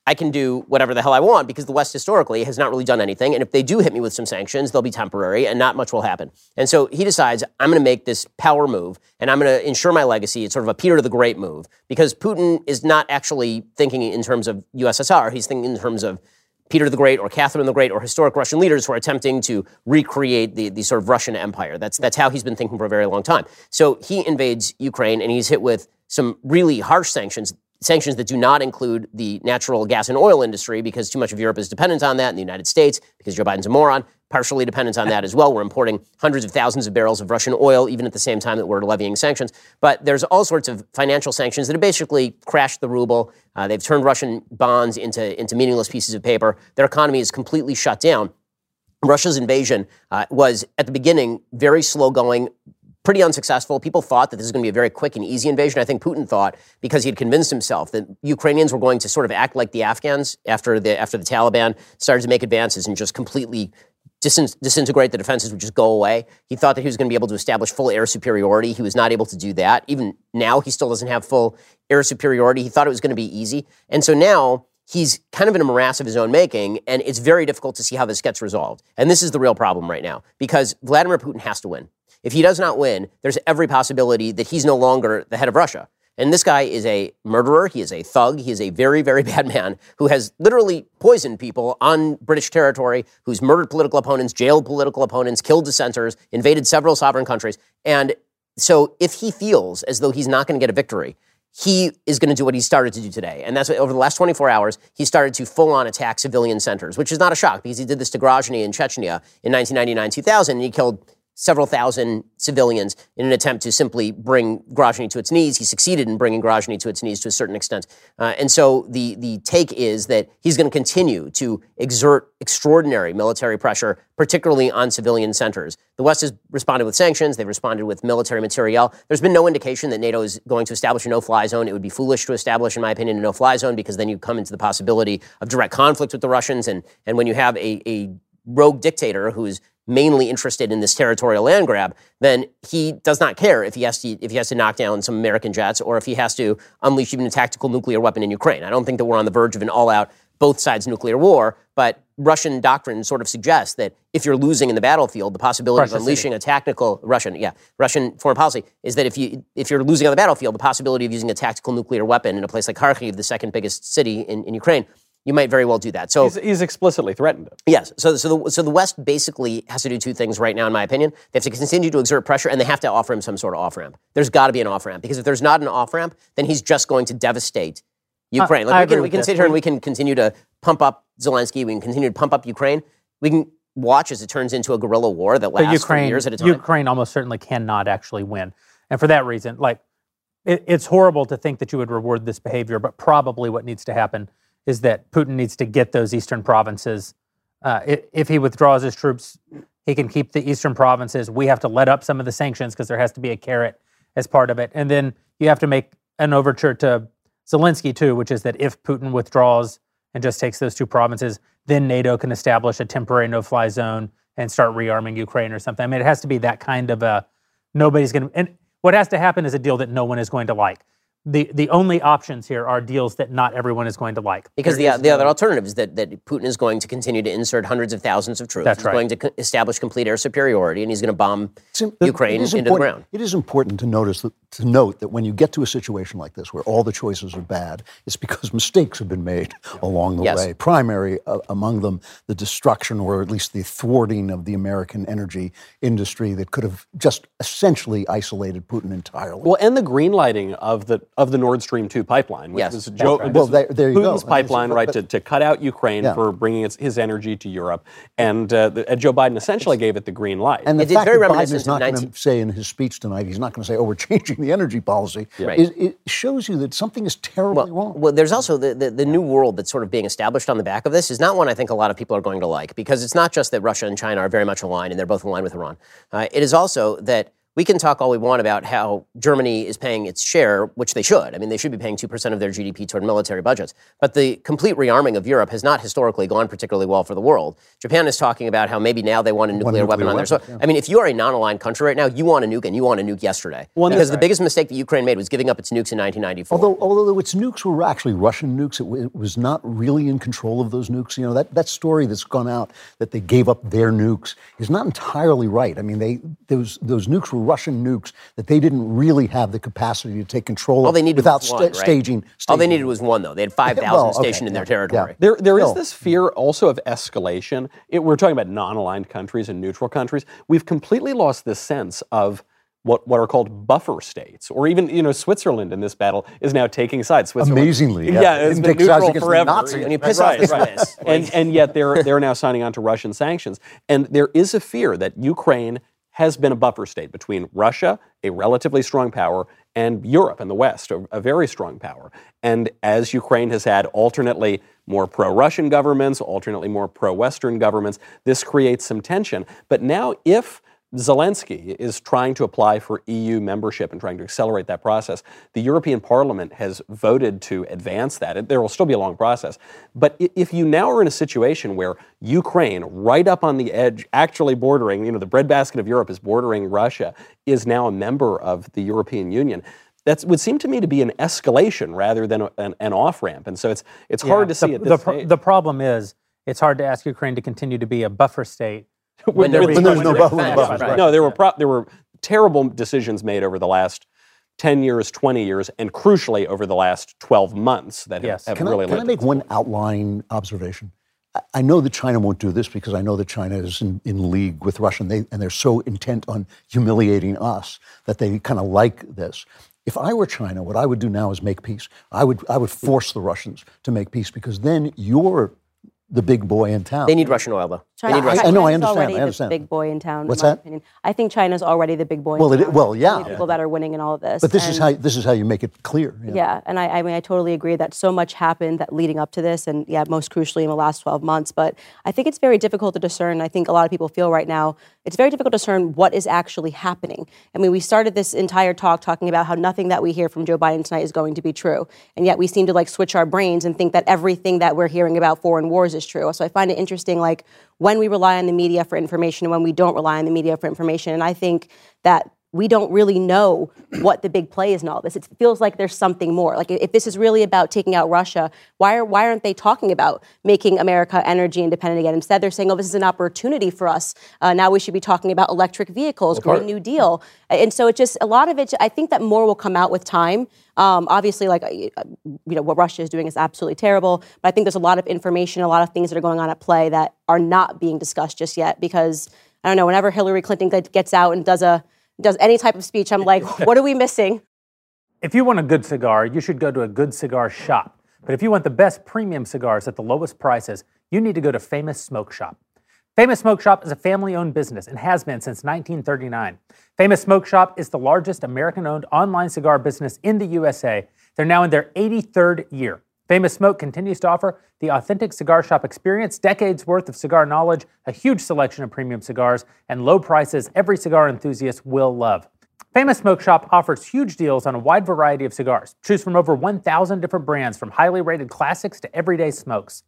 I can do whatever the hell I want because the West historically has not really done anything. And if they do hit me with some sanctions, they'll be temporary and not much will happen. And so he decides I'm going to make this power move and I'm going to ensure my legacy. It's sort of a Peter the Great move because Putin is not actually thinking in terms of USSR. He's thinking in terms of Peter the Great or Catherine the Great or historic Russian leaders who are attempting to recreate the, the sort of Russian empire. That's, that's how he's been thinking for a very long time. So he invades Ukraine and he's hit with some really harsh sanctions, sanctions that do not include the natural gas and oil industry because too much of Europe is dependent on that, and the United States, because Joe Biden's a moron, partially dependent on that as well. We're importing hundreds of thousands of barrels of Russian oil, even at the same time that we're levying sanctions. But there's all sorts of financial sanctions that have basically crashed the ruble. Uh, they've turned Russian bonds into, into meaningless pieces of paper. Their economy is completely shut down. Russia's invasion uh, was at the beginning very slow going, pretty unsuccessful. People thought that this was going to be a very quick and easy invasion. I think Putin thought because he had convinced himself that Ukrainians were going to sort of act like the Afghans after the after the Taliban started to make advances and just completely disintegrate the defenses would just go away. He thought that he was going to be able to establish full air superiority. He was not able to do that. Even now, he still doesn't have full air superiority. He thought it was going to be easy, and so now he's kind of in a morass of his own making, and it's very difficult to see how this gets resolved. And this is the real problem right now because Vladimir Putin has to win. If he does not win, there's every possibility that he's no longer the head of Russia. And this guy is a murderer. He is a thug. He is a very, very bad man who has literally poisoned people on British territory, who's murdered political opponents, jailed political opponents, killed dissenters, invaded several sovereign countries. And so if he feels as though he's not going to get a victory, he is going to do what he started to do today. And that's what, over the last 24 hours, he started to full on attack civilian centers, which is not a shock because he did this to Grozny in Chechnya in 1999 2000, and he killed several thousand civilians in an attempt to simply bring Grozny to its knees. He succeeded in bringing Grozny to its knees to a certain extent. Uh, and so the, the take is that he's going to continue to exert extraordinary military pressure, particularly on civilian centers. The West has responded with sanctions, they've responded with military materiel. There's been no indication that NATO is going to establish a no fly zone. It would be foolish to establish, in my opinion, a no fly zone because then you come into the possibility of direct conflict with the Russians. And, and when you have a, a rogue dictator who's mainly interested in this territorial land grab, then he does not care if he has to if he has to knock down some American jets or if he has to unleash even a tactical nuclear weapon in Ukraine. I don't think that we're on the verge of an all-out both sides nuclear war, but Russian doctrine sort of suggests that if you're losing in the battlefield, the possibility Russia of unleashing City. a tactical Russian, yeah, Russian foreign policy is that if you if you're losing on the battlefield, the possibility of using a tactical nuclear weapon in a place like Kharkiv, the second biggest city in, in Ukraine, you might very well do that. So He's, he's explicitly threatened it. Yes. So, so, the, so the West basically has to do two things right now, in my opinion. They have to continue to exert pressure, and they have to offer him some sort of off ramp. There's got to be an off ramp because if there's not an off ramp, then he's just going to devastate Ukraine. I Like we can, we can sit here and we can continue to pump up Zelensky. We can continue to pump up Ukraine. We can watch as it turns into a guerrilla war that lasts for Ukraine, years at a time. Ukraine almost certainly cannot actually win. And for that reason, like, it, it's horrible to think that you would reward this behavior, but probably what needs to happen is that Putin needs to get those eastern provinces. Uh, i- if he withdraws his troops, he can keep the eastern provinces. We have to let up some of the sanctions because there has to be a carrot as part of it. And then you have to make an overture to Zelensky, too, which is that if Putin withdraws and just takes those two provinces, then NATO can establish a temporary no fly zone and start rearming Ukraine or something. I mean, it has to be that kind of a nobody's going to. And what has to happen is a deal that no one is going to like. The, the only options here are deals that not everyone is going to like. Because There the, is the other alternative is that, that Putin is going to continue to insert hundreds of thousands of troops. That's he's right. going to co- establish complete air superiority, and he's going to bomb It's im- Ukraine it is into the ground. It is important to notice that, to note that when you get to a situation like this, where all the choices are bad, it's because mistakes have been made along the Yes. way. Primary uh, among them, the destruction or at least the thwarting of the American energy industry that could have just essentially isolated Putin entirely. Well, and the green lighting of the of the Nord Stream 2 pipeline, which Yes. was Joe, right. Well, is there- there you go. Putin's I pipeline, right, to, to cut out Ukraine Yeah. for bringing its, his energy to Europe, and, uh, the, and Joe Biden essentially gave it the green light. And the It is fact very that Biden is not going to say in his speech tonight, he's not going to say, "Oh, we're changing the energy policy." Right. It, it shows you that something is terribly well, wrong. Well, there's also the, the, the new world that's sort of being established on the back of this is not one I think a lot of people are going to like because it's not just that Russia and China are very much aligned and they're both aligned with Iran. Uh, it is also that we can talk all we want about how Germany is paying its share, which they should. I mean, they should be paying 2% of their GDP toward military budgets. But the complete rearming of Europe has not historically gone particularly well for the world. Japan is talking about how maybe now they want a nuclear, weapon nuclear on their weapon, soil. I mean, if you are a non aligned country right now, you want a nuke and you want a nuke yesterday. Well, because the biggest mistake that Ukraine made was giving up its nukes in 1994. Although, although its nukes were actually Russian nukes, it, w- it was not really in control of those nukes. You know that, that story that's gone out that they gave up their nukes is not entirely right. I mean, they those those nukes were Russian nukes that they didn't really have the capacity to take control All of they needed without was one, sta- right? staging, All they needed was one, though. They had 5,000 Well, okay, stationed in their territory. yeah. There, there is Still. this fear also of escalation. It, we're talking about non-aligned countries and neutral countries. We've completely lost this sense of what, what are called buffer states, or even you know Switzerland in this battle is now taking sides. Switzerland, Amazingly, yeah. yeah, it's Didn't been neutral forever. Nazis. When you piss off the Right, right. Swiss, and and yet they're they're now signing on to Russian sanctions, and there is a fear that Ukraine has been a buffer state between Russia, a relatively strong power, and Europe and the West, a, a very strong power. And as Ukraine has had alternately more pro-Russian governments, alternately more pro-Western governments, this creates some tension. But now, if Zelensky is trying to apply for EU membership and trying to accelerate that process. The European Parliament has voted to advance that. There will still be a long process. But if you now are in a situation where Ukraine, right up on the edge, actually bordering, you know, the breadbasket of Europe is bordering Russia, is now a member of the European Union. That would seem to me to be an escalation rather than a- an, an off ramp, and so it's it's hard to see the, at the, stage. the problem is it's hard to ask Ukraine to continue to be a buffer state When there there was When there's no no buffer, defense, buffer, right. right. No, there were pro- there were terrible decisions made over the last 10 years, 20 years, and crucially over the last 12 months that have- Yes. have, Can, really I, can I make one point. outline observation? I- I know that China won't do this because I know that China is in, in league with Russia and, they, and they're so intent on humiliating us that they kind of like this. If I were China, what I would do now is make peace. I would, I would force the Russians to make peace because then you're the big boy in town. They need Russian oil, though. China, Russian I know, I understand, already I understand. the big boy in town. in What's my that? Opinion. I think China's already the big boy. Well, in it- town. well, yeah. people that are winning in all of this. but this is how this is how you make it clear. you know? Yeah, and I, I mean, I totally agree that so much happened that leading up to this, and yeah, most crucially in the last 12 months. But I think it's very difficult to discern. I think a lot of people feel right now it's very difficult to discern what is actually happening. I mean, we started this entire talk talking about how nothing that we hear from Joe Biden tonight is going to be true, and yet we seem to like switch our brains and think that everything that we're hearing about foreign wars is true. So I find it interesting, like when we rely on the media for information and when we don't rely on the media for information. And I think that we don't really know what the big play is in all this. It feels like there's something more. Like if this is really about taking out Russia, why are why aren't they talking about making America energy independent again? Instead, they're saying, "Oh, this is an opportunity for us. Uh, now we should be talking about electric vehicles, Green New Deal." And so it just a lot of it. I think that more will come out with time. Um, obviously, like you know, what Russia is doing is absolutely terrible. But I think there's a lot of information, a lot of things that are going on at play that are not being discussed just yet because. I don't know. Whenever Hillary Clinton gets out and does a does any type of speech, I'm like, what are we missing? If you want a good cigar, you should go to a good cigar shop. But if you want the best premium cigars at the lowest prices, you need to go to Famous Smoke Shop. Famous Smoke Shop is a family owned business and has been since 1939. Famous Smoke Shop is the largest American owned online cigar business in the USA. They're now in their 83rd year. Famous Smoke continues to offer the authentic cigar shop experience, decades worth of cigar knowledge, a huge selection of premium cigars, and low prices every cigar enthusiast will love. Famous Smoke Shop offers huge deals on a wide variety of cigars. Choose from over 1,000 different brands, from highly rated classics to everyday smokes.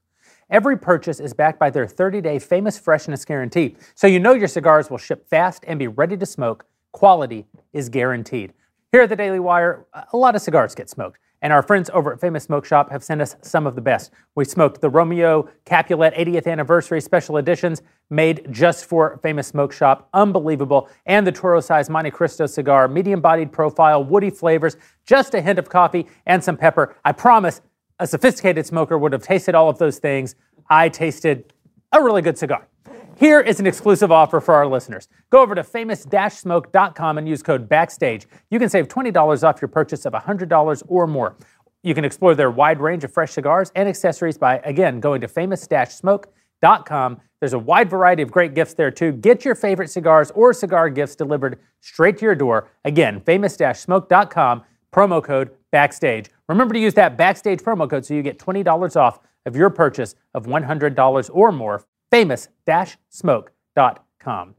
Every purchase is backed by their 30 day famous freshness guarantee, so you know your cigars will ship fast and be ready to smoke. Quality is guaranteed. Here at the Daily Wire, a lot of cigars get smoked, and our friends over at Famous Smoke Shop have sent us some of the best. We smoked the Romeo Capulet 80th Anniversary Special Editions made just for Famous Smoke Shop. Unbelievable. And the Toro Size Montecristo cigar, medium bodied profile, woody flavors, just a hint of coffee and some pepper. I promise a sophisticated smoker would have tasted all of those things. I tasted a really good cigar. Here is an exclusive offer for our listeners. Go over to famous-smoke.com and use code BACKSTAGE. You can save $20 off your purchase of $100 or more. You can explore their wide range of fresh cigars and accessories by, again, going to famous-smoke.com. There's a wide variety of great gifts there, too. Get your favorite cigars or cigar gifts delivered straight to your door. Again, famous-smoke.com, promo code BACKSTAGE. Remember to use that BACKSTAGE promo code so you get $20 off of your purchase of $100 or more. Famous-smoke.com.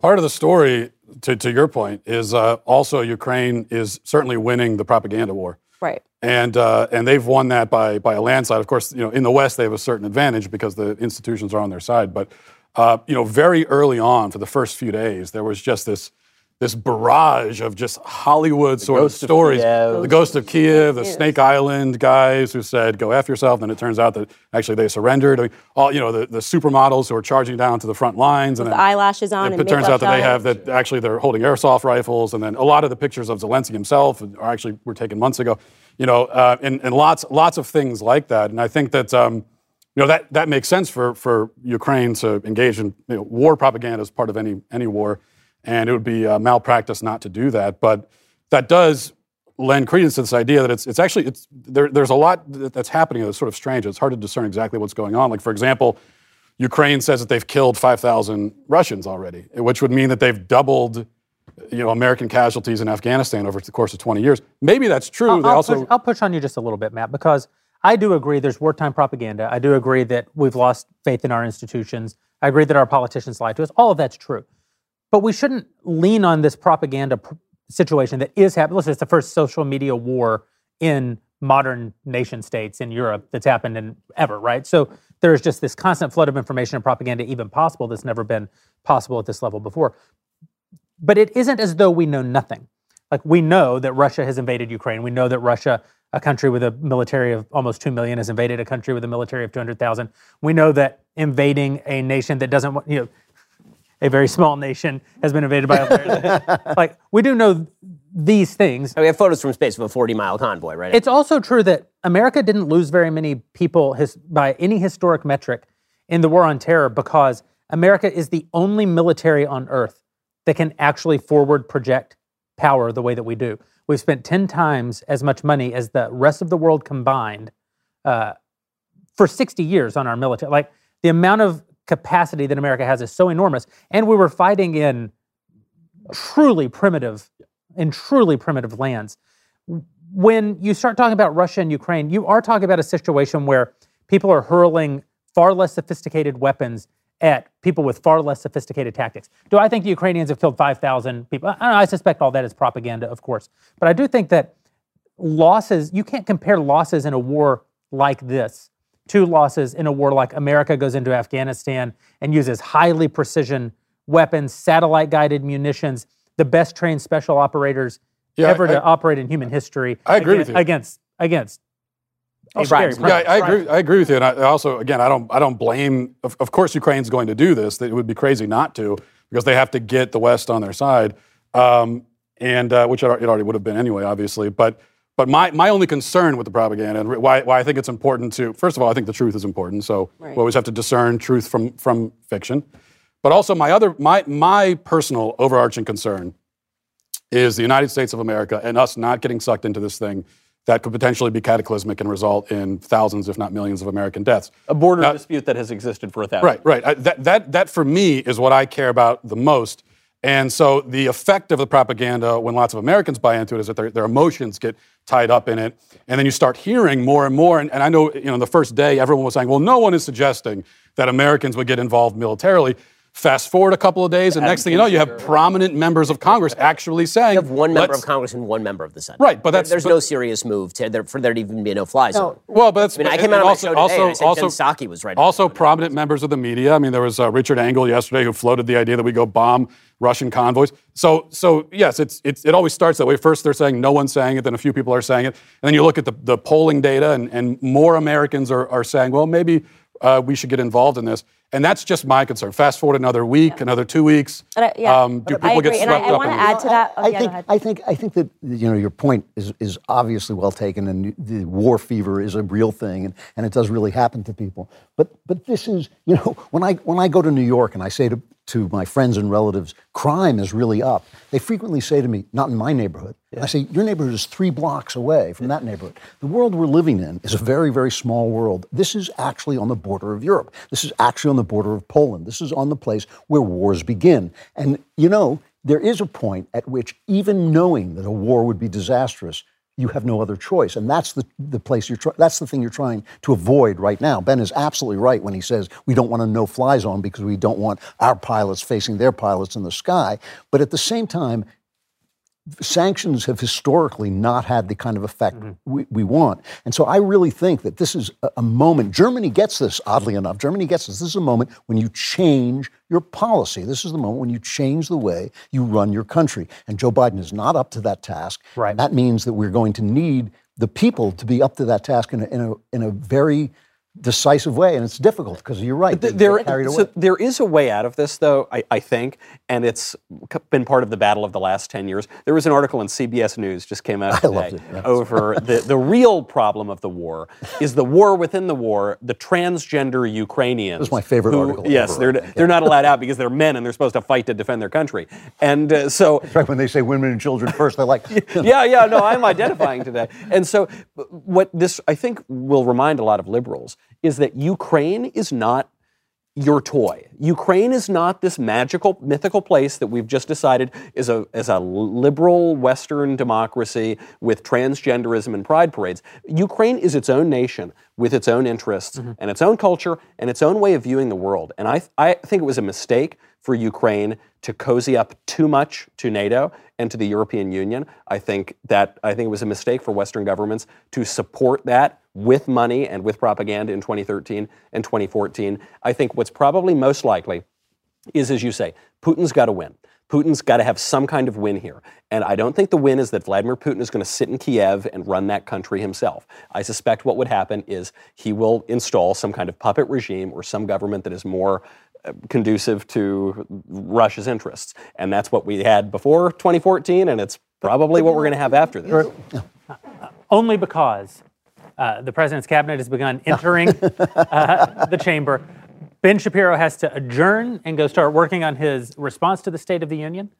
Part of the story, to, to your point, is uh, also Ukraine is certainly winning the propaganda war. Right. And, uh, and they've won that by, by a landslide. Of course, you know, in the West, they have a certain advantage because the institutions are on their side. But, uh, you know, very early on, for the first few days, there was just this, this barrage of just Hollywood sort of Ghost of stories. Kiev. The Ghost of Kiev, the Yes. Snake Island guys who said, go after yourself. And then it turns out that actually they surrendered. I mean, all, you know, the, the supermodels who are charging down to the front lines. And The then, eyelashes on it and turns out that they have that actually they're holding airsoft rifles, and then a lot of the pictures of Zelensky himself are actually were taken months ago. You know, uh, and, and lots lots of things like that. And I think that um, you know that that makes sense for for Ukraine to engage in you know, war propaganda as part of any any war, and it would be uh, malpractice not to do that. But that does lend credence to this idea that it's it's actually it's there, there's a lot that's happening that's sort of strange. It's hard to discern exactly what's going on. Like for example. Ukraine says that they've killed 5,000 Russians already, which would mean that they've doubled, you know, American casualties in Afghanistan over the course of 20 years. Maybe that's true. I'll, they I'll also push, I'll push on you just a little bit, Matt, because I do agree there's wartime propaganda. I do agree that we've lost faith in our institutions. I agree that our politicians lie to us. All of that's true. But we shouldn't lean on this propaganda pr- situation that is happening. Listen, it's the first social media war in modern nation states in Europe that's happened in ever, right? So there's just this constant flood of information and propaganda, even possible, that's never been possible at this level before. But it isn't as though we know nothing. Like we know that Russia has invaded Ukraine. We know that Russia, a country with a military of almost 2 million, has invaded a country with a military of 200,000. We know that invading a nation that doesn't want, you know, a very small nation has been invaded by a like we do know these things. we have photos from space of a 40 mile convoy, right? It's also true that America didn't lose very many people his, by any historic metric in the war on terror because America is the only military on earth that can actually forward project power the way that we do. We've spent 10 times as much money as the rest of the world combined uh, for 60 years on our military. Like the amount of capacity that America has is so enormous. And we were fighting in truly primitive, in truly primitive lands. When you start talking about Russia and Ukraine, you are talking about a situation where people are hurling far less sophisticated weapons at people with far less sophisticated tactics. Do I think the Ukrainians have killed 5,000 people? I, I suspect all that is propaganda, of course. But I do think that losses, you can't compare losses in a war like this to losses in a war like America goes into Afghanistan and uses highly precision weapons, satellite guided munitions, the best trained special operators Yeah, ever I- to operate in human history. I agree against, with you. Against, against. a right. Yeah, Yeah, I, I agree. I agree with you, and I I also, again, I don't, I don't blame. Of, of course, Ukraine's going to do this. It would be crazy not to, because they have to get the West on their side, um, and uh, which it it already would have been anyway, obviously. But, but my, my only concern with the propaganda and why, why I think it's important to, first of all, I think the truth is important. So Right. we always have to discern truth from from fiction. But also, my other, my my personal overarching concern is the United States of America and us not getting sucked into this thing that could potentially be cataclysmic and result in thousands, if not millions, of American deaths. A border Now- dispute that has existed for a thousand. Right, right. I, that, that, that for me is what I care about the most. And so the effect of the propaganda when lots of Americans buy into it is that their, their emotions get tied up in it. And then you start hearing more and more. And, and I know, you know, the first day everyone was saying, well, no one is suggesting that Americans would get involved militarily. Fast forward a couple of days, and next thing you know, you have prominent members of Congress actually saying, You have one member "Let's-" of Congress and one member of the Senate. Right, but that's- there's but- no serious move to there, for there to even be a no-fly zone. Well, but that's, I mean, I came and out on my also, show today also, and I said also, Jen Psaki was right. Also, prominent members of the media. I mean, there was uh, Richard Engel yesterday who floated the idea that we go bomb Russian convoys. So, so yes, it's, it's it always starts that way. First, they're saying no one's saying it, then a few people are saying it, and then you look at the, the polling data, and, and more Americans are, are saying, well, maybe uh, we should get involved in this. And that's just my concern. Fast forward another week, another two weeks. And I- yeah, um, do I people get agree. And I- I up wanna add to that. Oh, I yeah, think. I think I think that you know your point is is obviously well taken, and the war fever is a real thing, and, and it does really happen to people. But but this is you know when I when I go to New York and I say to to my friends and relatives, crime is really up. They frequently say to me, "Not in my neighborhood." I say, "Your neighborhood is three blocks away from that neighborhood." The world we're living in is a very very small world. This is actually on the border of Europe. This is actually on the border of Poland. This is on the place where wars begin. And you know, there is a point at which even knowing that a war would be disastrous, you have no other choice, and that's the, the place you're. Try- that's the thing you're trying to avoid right now. Ben is absolutely right when he says we don't want a no-fly zone because we don't want our pilots facing their pilots in the sky. But at the same time, sanctions have historically not had the kind of effect mm-hmm. we, we want. And so I really think that this is a, a moment. Germany gets this, oddly enough. Germany gets this. This is a moment when you change your policy. This is the moment when you change the way you run your country. And Joe Biden is not up to that task. Right. That means that we're going to need the people to be up to that task in a, in a, in a very decisive way. And it's difficult because you're right. they There, so there is a way out of this, though, I, I think, and it's been part of the battle of the last 10 years. There was an article in CBS News just came out today over the, the real problem of the war is the war within the war, the transgender Ukrainians. was my favorite who- article Yes, ever, they're, they're not allowed out because they're men and they're supposed to fight to defend their country. And uh, so right when they say women and children first, they're like, yeah, yeah, no, I'm identifying today. And so, what this I think will remind a lot of liberals is that Ukraine is not your toy. Ukraine is not this magical, mythical place that we've just decided is a, is a liberal Western democracy with transgenderism and pride parades. Ukraine is its own nation with its own interests mm-hmm. and its own culture and its own way of viewing the world. And I, I think it was a mistake for Ukraine to cozy up too much to NATO and to the European Union. I think that I think it was a mistake for Western governments to support that with money and with propaganda in 2013 and 2014. I think what's probably most likely is, as you say, Putin's got to win. Putin's got to have some kind of win here. And I don't think the win is that Vladimir Putin is going to sit in Kiev and run that country himself. I suspect what would happen is he will install some kind of puppet regime or some government that is more uh, conducive to Russia's interests. And that's what we had before 2014, and it's probably what we're going to have after this. only because uh, the president's cabinet has begun entering uh, the chamber. Ben Shapiro has to adjourn and go start working on his response to the State of the Union.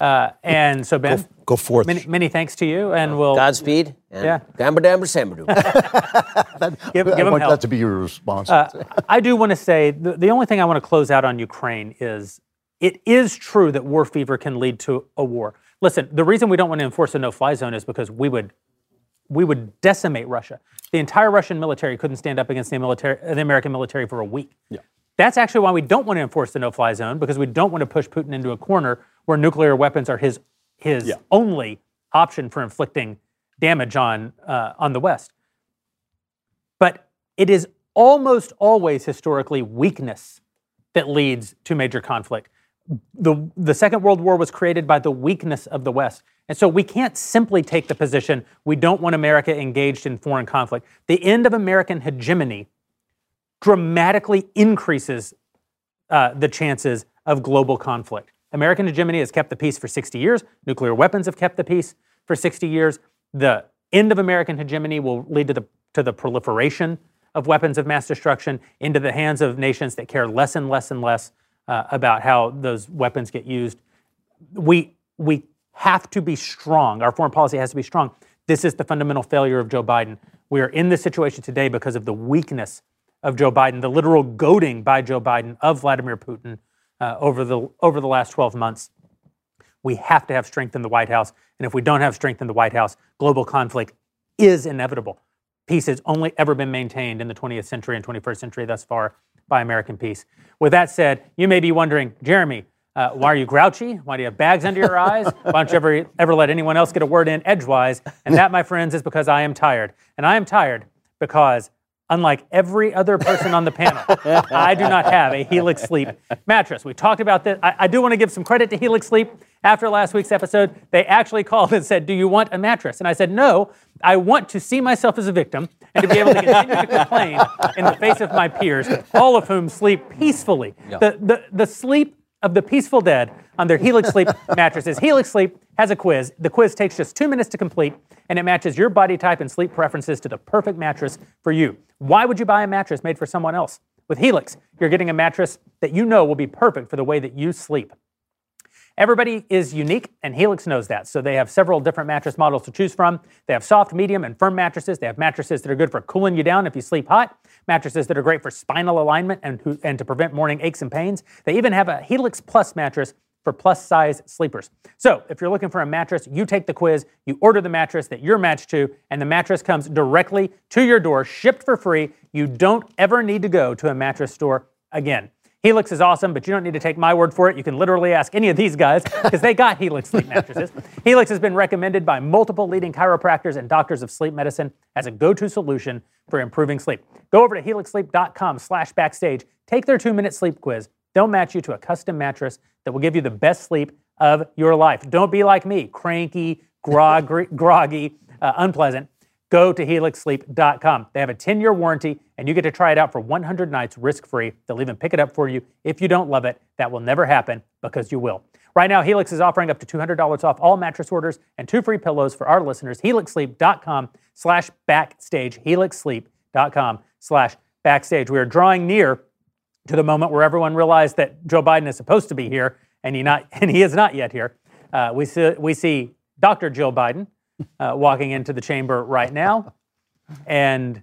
Uh, and so, Ben, Go forth. many, many thanks to you, and we'll Godspeed. And Yeah. Gamba Damba Sambadoo. give, I give him want help. that to be your response. I do want to say the, the only thing I want to close out on Ukraine is it is true that war fever can lead to a war. Listen, the reason we don't want to enforce a no-fly zone is because we would we would decimate Russia. The entire Russian military couldn't stand up against the military, the American military for a week. Yeah. That's actually why we don't want to enforce the no-fly zone because we don't want to push Putin into a corner where nuclear weapons are his his Yeah. only option for inflicting damage on uh, on the West. But it is almost always historically weakness that leads to major conflict. The, the Second World War was created by the weakness of the West. And so we can't simply take the position we don't want America engaged in foreign conflict. The end of American hegemony dramatically increases uh, the chances of global conflict. American hegemony has kept the peace for 60 years. Nuclear weapons have kept the peace for 60 years. The end of American hegemony will lead to the, to the proliferation of weapons of mass destruction into the hands of nations that care less and less and less uh, about how those weapons get used. We, we have to be strong. Our foreign policy has to be strong. This is the fundamental failure of Joe Biden. We are in this situation today because of the weakness of Joe Biden, the literal goading by Joe Biden of Vladimir Putin uh, over the over the last 12 months. We have to have strength in the White House, and if we don't have strength in the White House, global conflict is inevitable. Peace has only ever been maintained in the 20th century and 21st century thus far by American peace. With that said, you may be wondering, Jeremy, uh, why are you grouchy? Why do you have bags under your eyes? Why don't you ever, ever let anyone else get a word in edgewise? And that, my friends, is because I am tired. And I am tired because, unlike every other person on the panel, I do not have a Helix Sleep mattress. We talked about this. I, I do want to give some credit to Helix Sleep. After last week's episode, they actually called and said, Do you want a mattress? And I said, No, I want to see myself as a victim and to be able to continue to complain in the face of my peers, all of whom sleep peacefully. The, the, the sleep of the peaceful dead on their Helix Sleep mattresses. Helix Sleep has a quiz. The quiz takes just two minutes to complete, and it matches your body type and sleep preferences to the perfect mattress for you. Why would you buy a mattress made for someone else? With Helix, you're getting a mattress that you know will be perfect for the way that you sleep. Everybody is unique, and Helix knows that. So they have several different mattress models to choose from. They have soft, medium, and firm mattresses. They have mattresses that are good for cooling you down if you sleep hot, mattresses that are great for spinal alignment and, to- and to prevent morning aches and pains. They even have a Helix Plus mattress for plus size sleepers. So if you're looking for a mattress, you take the quiz, you order the mattress that you're matched to, and the mattress comes directly to your door, shipped for free. You don't ever need to go to a mattress store again. Helix is awesome, but you don't need to take my word for it. You can literally ask any of these guys because they got Helix sleep mattresses. Helix has been recommended by multiple leading chiropractors and doctors of sleep medicine as a go-to solution for improving sleep. Go over to helixsleep.com slash backstage, take their two-minute sleep quiz. They'll match you to a custom mattress that will give you the best sleep of your life. Don't be like me, cranky, groggy, groggy uh, unpleasant go to helixsleep.com. They have a 10 year warranty and you get to try it out for 100 nights risk free. They'll even pick it up for you. If you don't love it, that will never happen because you will. Right now, Helix is offering up to $200 off all mattress orders and two free pillows for our listeners. HelixSleep.com slash backstage. HelixSleep.com slash backstage. We are drawing near to the moment where everyone realized that Joe Biden is supposed to be here and he, not, and he is not yet here. Uh, we, see, we see Dr. Jill Biden uh, walking into the chamber right now and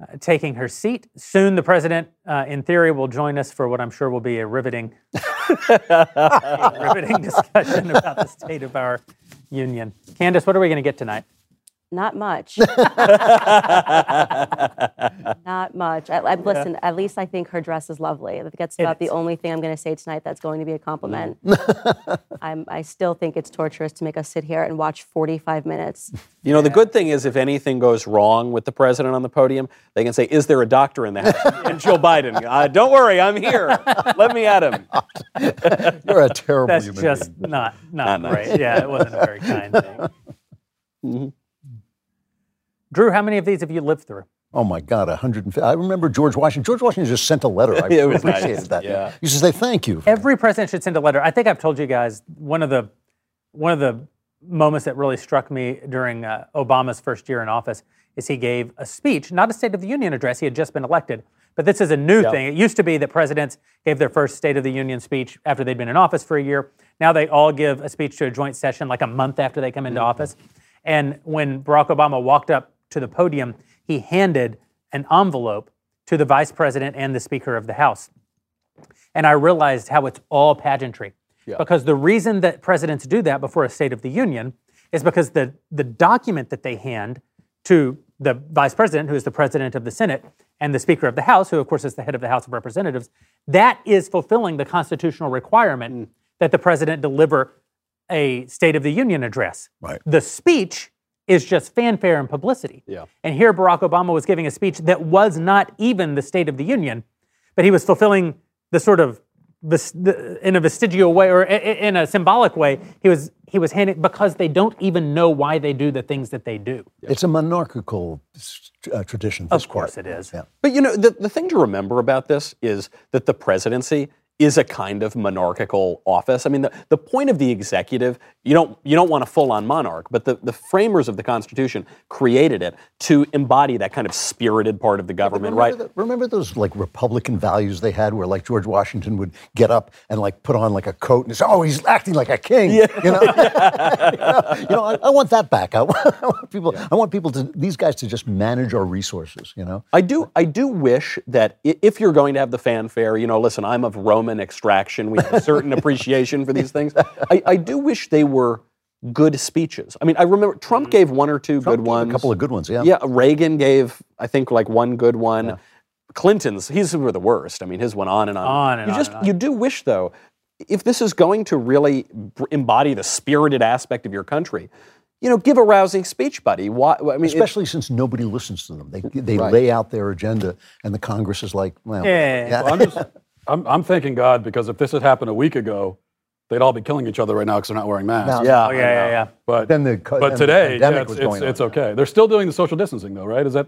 uh, taking her seat. Soon, the president, uh, in theory, will join us for what I'm sure will be a riveting, a riveting discussion about the state of our union. Candace, what are we going to get tonight? Not much. Not much. I, I, listen, at least I think her dress is lovely. I think That's about the only thing I'm going to say tonight that's going to be a compliment. I'm, I still think it's torturous to make us sit here and watch 45 minutes. You know, the good thing is if anything goes wrong with the president on the podium, they can say, Is there a doctor in the house? and Joe Biden, uh, Don't worry, I'm here. Let me at him. You're a terrible That's human just being. not not, Not nice. great. Yeah, it wasn't a very kind thing. Drew, how many of these have you lived through? Oh my God, 150. I remember George Washington. George Washington just sent a letter. I was appreciated nice, that. yeah. He used to say thank you. Every president should send a letter. I think I've told you guys one of the one of the moments that really struck me during uh, Obama's first year in office is he gave a speech, not a State of the Union address. He had just been elected, but this is a new thing. It used to be that presidents gave their first State of the Union speech after they'd been in office for a year. Now they all give a speech to a joint session like a month after they come into office. And when Barack Obama walked up to the podium, he handed an envelope to the vice president and the Speaker of the House. And I realized how it's all pageantry. Because the reason that presidents do that before a State of the Union is because the, the document that they hand to the vice president, who is the president of the Senate, and the Speaker of the House, who of course is the head of the House of Representatives, that is fulfilling the constitutional requirement mm. that the president deliver a State of the Union address. Right. The speech is just fanfare and publicity. Yeah. And here Barack Obama was giving a speech that was not even the State of the Union, but he was fulfilling the sort of ves- the, in a vestigial way or i- i- in a symbolic way. He was he was handing because they don't even know why they do the things that they do. It's a monarchical uh, tradition. Of course part. it is. Yeah. But you know, the, the thing to remember about this is that the presidency is a kind of monarchical office. I mean, the, the point of the executive, you don't you don't want a full-on monarch, but the, the framers of the Constitution created it to embody that kind of spirited part of the government, Remember, right? the- remember those like Republican values they had, where like George Washington would get up and like put on like a coat and say, "Oh, he's acting like a king." Yeah. You know, you know, I, I want that back. I want, I want people. I want people to these guys to just manage our resources. You know, I do. I do wish that if you're going to have the fanfare, you know, listen, I'm of Roman extraction. We have a certain appreciation for these things. I, I do wish they were good speeches. I mean, I remember Trump mm. gave one or two good gave ones. a couple of good ones. Yeah. Yeah, Reagan gave, I think, like one good one. Clinton's, he's were the worst. I mean, his went on and on. On and you on just, and on. you do wish though, if this is going to really embody the spirited aspect of your country, you know, give a rousing speech, buddy. Why? I mean, it- Especially since nobody listens to them. They, they lay out their agenda, and the Congress is like, well, Yeah. Well, I'm just, I'm, I'm thanking God because if this had happened a week ago, they'd all be killing each other right now because they're not wearing masks. yeah, Oh yeah, yeah, yeah. But Then the co- but then the today, yeah, it's, was it's, going it's okay. They're still doing the social distancing though, right? Is that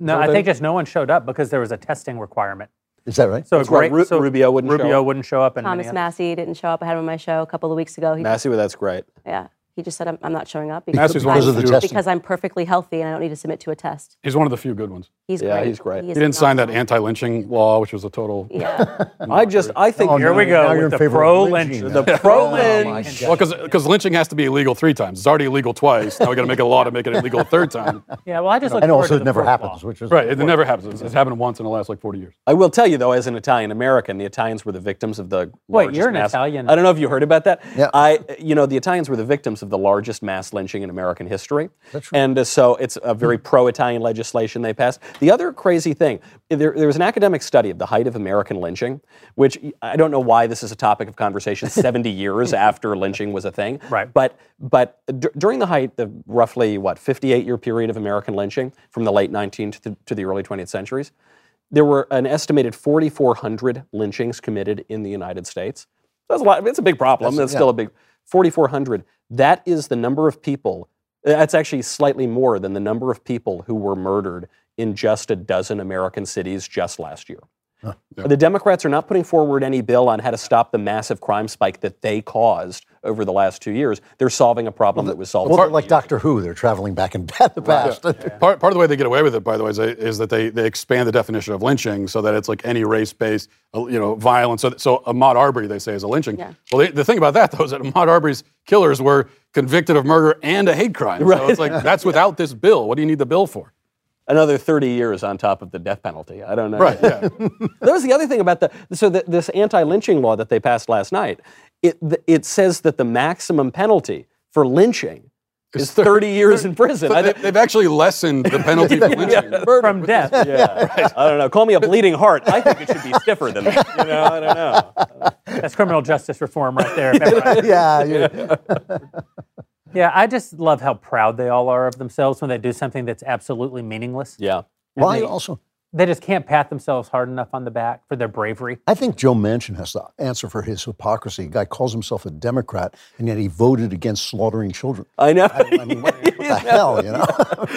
No, I they- think just no one showed up because there was a testing requirement. Is that right? So That's great. Ru- so Rubio wouldn't show Rubio up. wouldn't show up. And Thomas. Massie didn't show up. I had him on my show a couple of weeks ago. He, Massie, well, that's great. yeah, he just said I'm, I'm not showing up Massie's one of I'm- the because I'm perfectly healthy and I don't need to submit to a test. he's one of the few good ones? He's Yeah, great. he's great. is He didn't sign that anti-lynching law, which was a total. Yeah. I just, I think Oh, Here we Now go you're with the pro lynching lynch. the pro Oh, my lynch. God. Well, because because lynching has to be illegal three times. It's already illegal twice. Now we got to make a law to make it illegal a third time. Yeah, well, I just look and also to it never happens, law. which is Right. It never happens. It's, it's happened once in the last like 40 years. I will tell you though, as an Italian American, the Italians were the victims of the. Wait, you're an mass- Italian. I don't know if you heard about that. Yeah. I, you know, the Italians were the victims of the largest mass lynching in American history. That's right. And uh, so it's a very pro-Italian legislation they passed. The other crazy thing, there, there was an academic study of the height of American lynching, which I don't know why this is a topic of conversation 70 years after lynching was a thing. Right. But but d- during the height, the roughly what 58 year period of American lynching from the late 19th to, to the early 20th centuries, there were an estimated 4,400 lynchings committed in the United States. That's a lot. It's a big problem. That's, That's- still a big 4,400. That is the number of people. That's actually slightly more than the number of people who were murdered in just a dozen American cities just last year. The Democrats are not putting forward any bill on how to stop the massive crime spike that they caused over the last two years. They're solving a problem that was solved. well, they're 70 like years Doctor Who. They're traveling back in the past. Part, part of the way they get away with it, by the way, is, is that they, they expand the definition of lynching so that it's like any race-based, uh, you know, violence. So, so Ahmaud Arbery, they say, is a lynching. Yeah. Well, they, the thing about that, though, is that Ahmaud Arbery's killers were convicted of murder and a hate crime. Right. So it's like, that's without this bill. What do you need the bill for? Another 30 years on top of the death penalty. I don't know. Right, yeah. that was the other thing about the so the, this anti-lynching law that they passed last night. It it says that the maximum penalty for lynching is 30 years in prison. So they, they've actually lessened the penalty for lynching. From death. yeah, I don't know. Call me a bleeding heart. I think it should be stiffer than that. You know, I don't know. That's criminal justice reform right there. Yeah, yeah. Yeah, I just love how proud they all are of themselves when they do something that's absolutely meaningless. Yeah. Why also? They just can't pat themselves hard enough on the back for their bravery. I think Joe Manchin has to answer for his hypocrisy. A guy calls himself a Democrat, and yet he voted against slaughtering children. I know. I mean, what, what the hell, you know?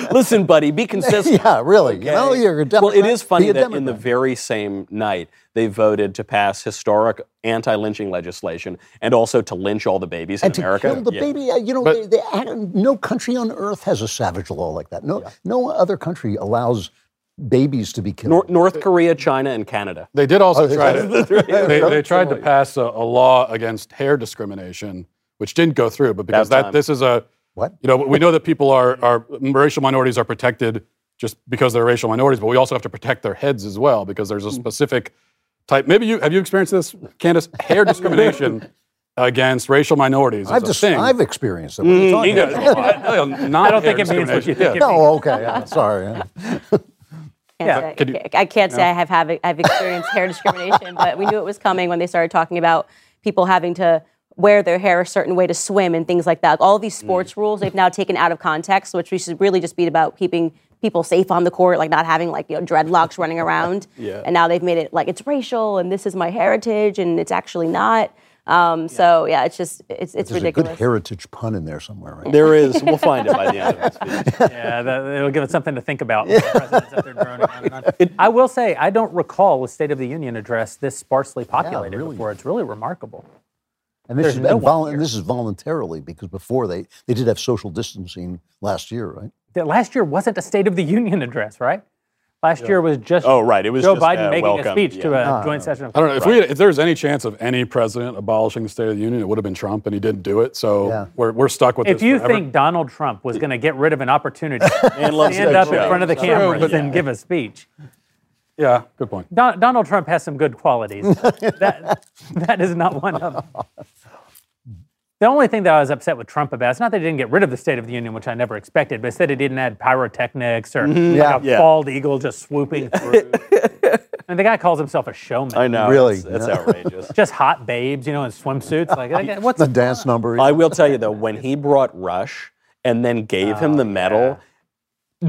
Listen, buddy, be consistent. yeah, really. You know, you're a Democrat. Well, it is funny be a that in the very same night they voted to pass historic anti-lynching legislation and also to lynch all the babies in and to America. kill the Yeah. baby, uh, you know, But- they, they, no country on earth has a savage law like that. No, no other country allows babies to be killed. Nor- North Korea, China, and Canada. They did also Oh, try to. They, they tried to pass a, a law against hair discrimination, which didn't go through. But because Bad that this is a, What? you know, we know that people are are racial minorities are protected just because they're racial minorities, but we also have to protect their heads as well because there's a Mm. specific type. Maybe you have you experienced this, Candace? Hair discrimination against racial minorities is I've a just thing. I've experienced it. What are you talking Yeah, about? uh, I don't think it means what you think Yeah. it means. Oh, okay. Yeah, sorry. yeah. Can't Yeah, say, you- I can't say I have, have I've experienced hair discrimination, but we knew it was coming when they started talking about people having to wear their hair a certain way to swim and things like that. All these sports mm. rules they've now taken out of context, which we should really just be about keeping people safe on the court, like not having like you know dreadlocks running around. Yeah. And now they've made it like it's racial and this is my heritage and it's actually not. Um, So yeah, it's just it's it's There's a good heritage pun in there somewhere, right? There is. We'll find it by the end of this. Yeah, that, it'll give us something to think about. when the president's up there droning on and. I will say, I don't recall a State of the Union address this sparsely populated really. before. It's really remarkable. And this, There's is, no and one vol- and this is voluntarily because before they, they did have social distancing last year, right? That last year wasn't a State of the Union address, right? Last year was just Oh, right. It was Joe just, Biden uh, making welcome. a speech to Yeah. a joint session of I don't know if we if there was any chance of any president abolishing the State of the Union, it would have been Trump, and he didn't do it. So Yeah. we're, we're stuck with If this you forever. think Donald Trump was going to get rid of an opportunity to And loves stand to up in front of the True, cameras but- and give a speech, yeah, good point. Don, Donald Trump has some good qualities. that, that is not one of them. The only thing that I was upset with Trump about is not that he didn't get rid of the State of the Union, which I never expected, but it's that he didn't add pyrotechnics or Yeah. like a Yeah. bald eagle just swooping through. and the guy calls himself a showman. I know. Really? That's, that's Yeah. outrageous. Just hot babes, you know, in swimsuits. Like, like, what's The dance number. I will tell you though, when he brought Rush and then gave him the medal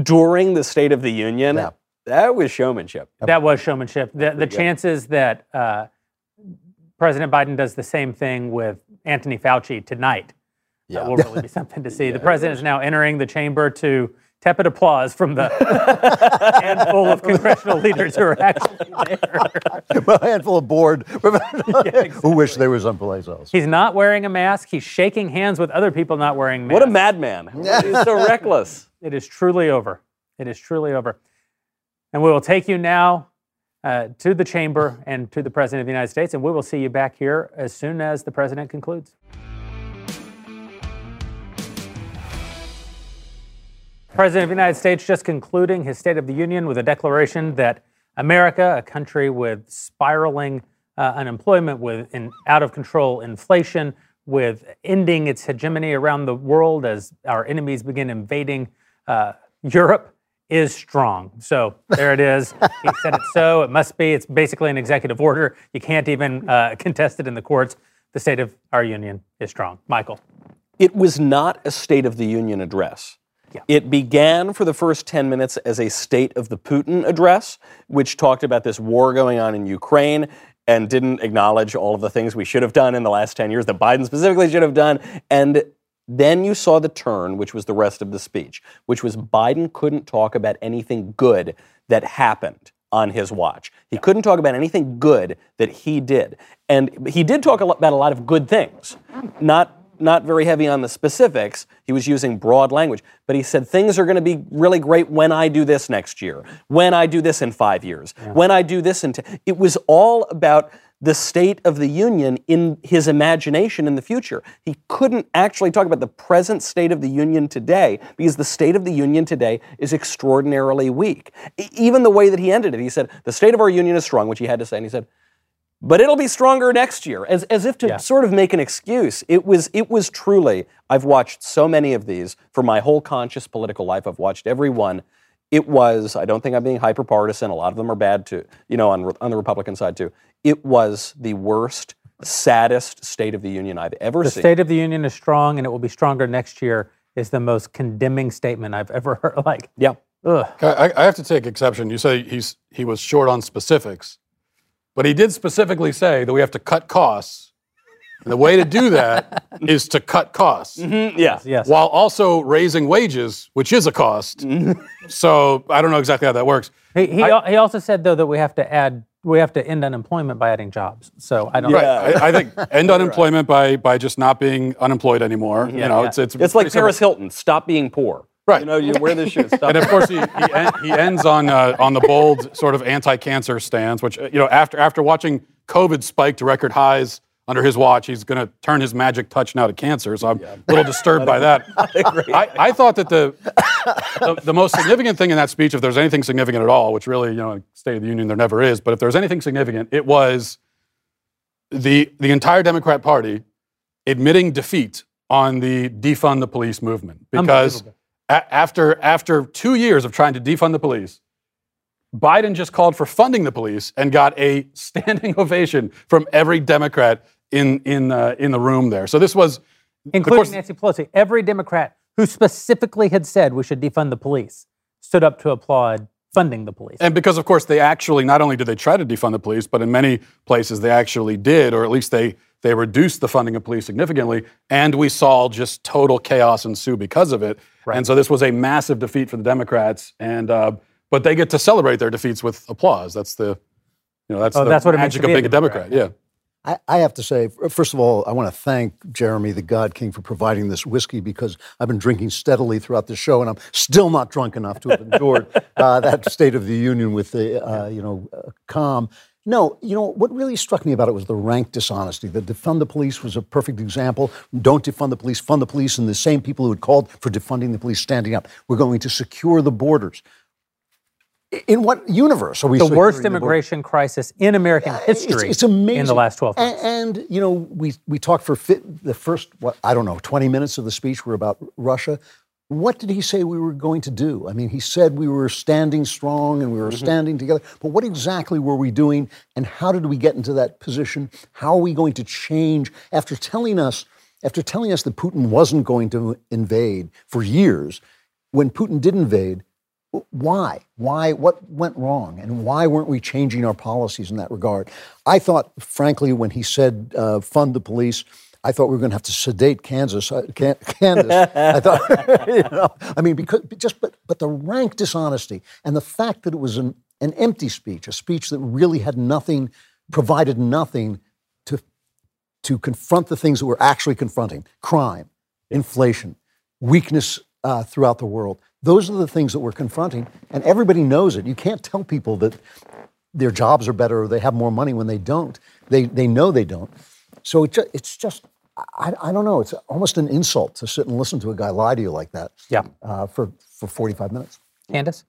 during the State of the Union, Yeah. that was showmanship. That was showmanship. The, the chances that uh, President Biden does the same thing with Anthony Fauci tonight uh, will really be something to see. The president is now entering the chamber to tepid applause from the handful of congressional leaders who are actually there. well, a handful of bored who wish they were someplace else. He's not wearing a mask. He's shaking hands with other people not wearing masks. What a madman. He's so reckless. It is truly over. It is truly over. And we will take you now uh, to the chamber and to the President of the United States, and we will see you back here as soon as the President concludes. President of the United States just concluding his State of the Union with a declaration that America, a country with spiraling uh, unemployment, with an out of control inflation, with ending its hegemony around the world as our enemies begin invading uh, Europe, is strong. So there it is. he said it so. It must be. It's basically an executive order. You can't even uh, contest it in the courts. The state of our union is strong. Michael. It was not a State of the Union address. Yeah. It began for the first 10 minutes as a State of the Putin address, which talked about this war going on in Ukraine and didn't acknowledge all of the things we should have done in the last 10 years that Biden specifically should have done. And then you saw the turn, which was the rest of the speech, which was Biden couldn't talk about anything good that happened on his watch. He couldn't talk about anything good that he did. And he did talk about a lot of good things, not not very heavy on the specifics. He was using broad language, but he said things are going to be really great when I do this next year, when I do this in five years, when I do this in. T-. It was all about the state of the union in his imagination in the future. He couldn't actually talk about the present state of the union today because the state of the union today is extraordinarily weak. E- even the way that he ended it, he said, The state of our union is strong, which he had to say, and he said, but it'll be stronger next year. As, as if to sort of make an excuse it was it was truly i've watched so many of these for my whole conscious political life. I've watched every one. It was i don't think i'm being hyper partisan a lot of them are bad too you know on, on the republican side too it was the worst saddest state of the union i've ever The seen The State of the Union is strong and it will be stronger next year is the most condemning statement I've ever heard. Like, yeah I, I have to take exception. You say he's he was short on specifics, but he did specifically say that we have to cut costs. And the way to do that is to cut costs mm-hmm. Yeah. Yes. while also raising wages, which is a cost. Mm-hmm. so I don't know exactly how that works. He, he, al- he also said though that we have to add we have to end unemployment by adding jobs. So I don't. Right. I, I think end unemployment by by just not being unemployed anymore. you know, yeah. it's it's It's like pretty simple. Paris Hilton. Stop being poor. Right. You know, you wear this shit. Stop. And of course, he, he, en- he ends on uh, on the bold sort of anti-cancer stance, which uh, you know after after watching COVID spike to record highs under his watch, he's going to turn his magic touch now to cancer. So I'm a little disturbed by that. I, I thought that the, the the most significant thing in that speech, if there's anything significant at all, which really you know State of the Union there never is, but if there's anything significant, it was the the entire Democrat Party admitting defeat on the defund the police movement because a- after after two years of trying to defund the police, Biden just called for funding the police and got a standing ovation from every Democrat in in uh, in the room there. So this was, including course- Nancy Pelosi. Every Democrat who specifically had said we should defund the police stood up to applaud funding the police. and because of course they actually not only did they try to defund the police, but in many places they actually did, or at least they they reduced the funding of police significantly, and we saw just total chaos ensue because of it. And so this was a massive defeat for the Democrats, and uh, but they get to celebrate their defeats with applause. That's the you know that's Oh, the that's what it means magic to of be a being a Democrat. Democrat, Yeah. I, I have to say, first of all, I want to thank Jeremy, the God King, for providing this whiskey because I've been drinking steadily throughout the show, and I'm still not drunk enough to have endured uh, that State of the Union with the, uh, you know, uh, calm. No, you know, what really struck me about it was the rank dishonesty. The defund the police was a perfect example. Don't defund the police, fund the police, and the same people who had called for defunding the police standing up. We're going to secure the borders. In what universe are we the worst the immigration crisis in American history It's, amazing in the last 12 months. And, you know, we we talked for fi- the first what I don't know 20 minutes of the speech were about Russia. What did he say we were going to do? I mean, he said we were standing strong and we were mm-hmm. standing together. But what exactly were we doing? And how did we get into that position? How are we going to change after telling us after telling us that Putin wasn't going to invade for years? When Putin did invade, why? Why? What went wrong? And why weren't we changing our policies in that regard? I thought, frankly, when he said uh, fund the police, I thought we were going to have to sedate Kansas. Uh, Can- Candace. I thought, you know, I mean, because just but but the rank dishonesty and the fact that it was an, an empty speech, a speech that really had nothing, provided nothing to to confront the things that we're actually confronting: crime, inflation, weakness uh, throughout the world. Those are the things that we're confronting, and everybody knows it. You can't tell people that their jobs are better or they have more money when they don't. They, they know they don't. So it ju- it's just, I, I don't know, it's almost an insult to sit and listen to a guy lie to you like that Yeah. uh, for, for 45 minutes. Candace?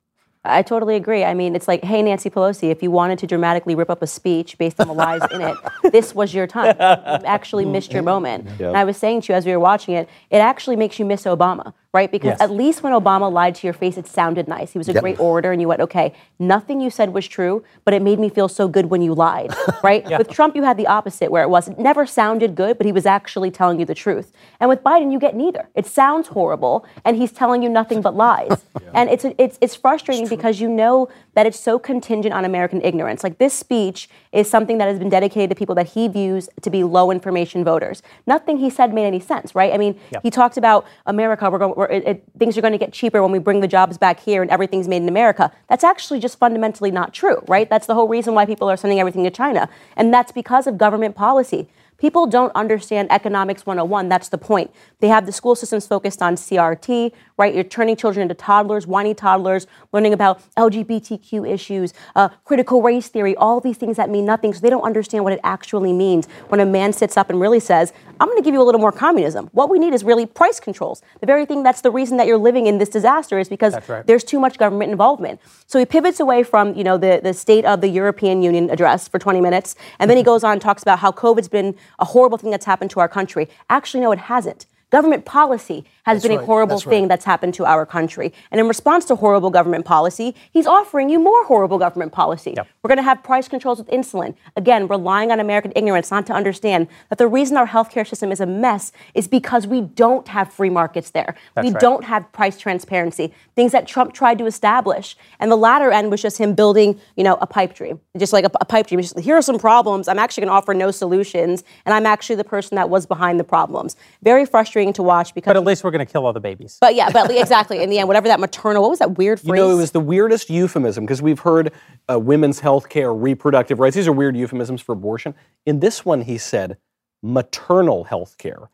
I totally agree. I mean, it's like, hey, Nancy Pelosi, if you wanted to dramatically rip up a speech based on the lies in it, this was your time. You actually missed your moment. And I was saying to you as we were watching it, it actually makes you miss Obama, right? Because Yes. at least when Obama lied to your face, it sounded nice. He was a Yep. great orator, and you went, okay, nothing you said was true, but it made me feel so good when you lied, right? With Trump, you had the opposite, where it was it never sounded good, but he was actually telling you the truth. And with Biden, you get neither. It sounds horrible, and he's telling you nothing but lies. And it's it's it's frustrating because you know that it's so contingent on American ignorance. Like this speech is something that has been dedicated to people that he views to be low information voters. Nothing he said made any sense, right? I mean, he talked about America. We're going. We're, it, it, things are going to get cheaper when we bring the jobs back here, and everything's made in America. That's actually just fundamentally not true, right? That's the whole reason why people are sending everything to China, and that's because of government policy. People don't understand economics 101. That's the point. They have the school systems focused on CRT, right? You're turning children into toddlers, whiny toddlers, learning about LGBTQ issues, uh, critical race theory, all these things that mean nothing. So they don't understand what it actually means when a man sits up and really says, I'm going to give you a little more communism. What we need is really price controls. The very thing that's the reason that you're living in this disaster is because right. there's too much government involvement. So he pivots away from, you know, the, the state of the European Union address for 20 minutes, and then he goes on and talks about how COVID's been a horrible thing that's happened to our country. Actually, no, it hasn't. Government policy has been a horrible That's right. thing that's happened to our country. And in response to horrible government policy, he's offering you more horrible government policy. We're going to have price controls with insulin. Again, relying on American ignorance not to understand that the reason our healthcare system is a mess is because we don't have free markets there. we right. don't have price transparency, things that Trump tried to establish. And the latter end was just him building, you know, a pipe dream. Just like a, a pipe dream. Just, here are some problems. I'm actually going to offer no solutions. And I'm actually the person that was behind the problems. Very frustrating to watch because But at least we're going to kill all the babies. but yeah, but exactly. In the end, whatever that maternal, what was that weird You phrase? know, it was the weirdest euphemism because we've heard uh, women's health care, reproductive rights. These are weird euphemisms for abortion. In this one, he said maternal health care,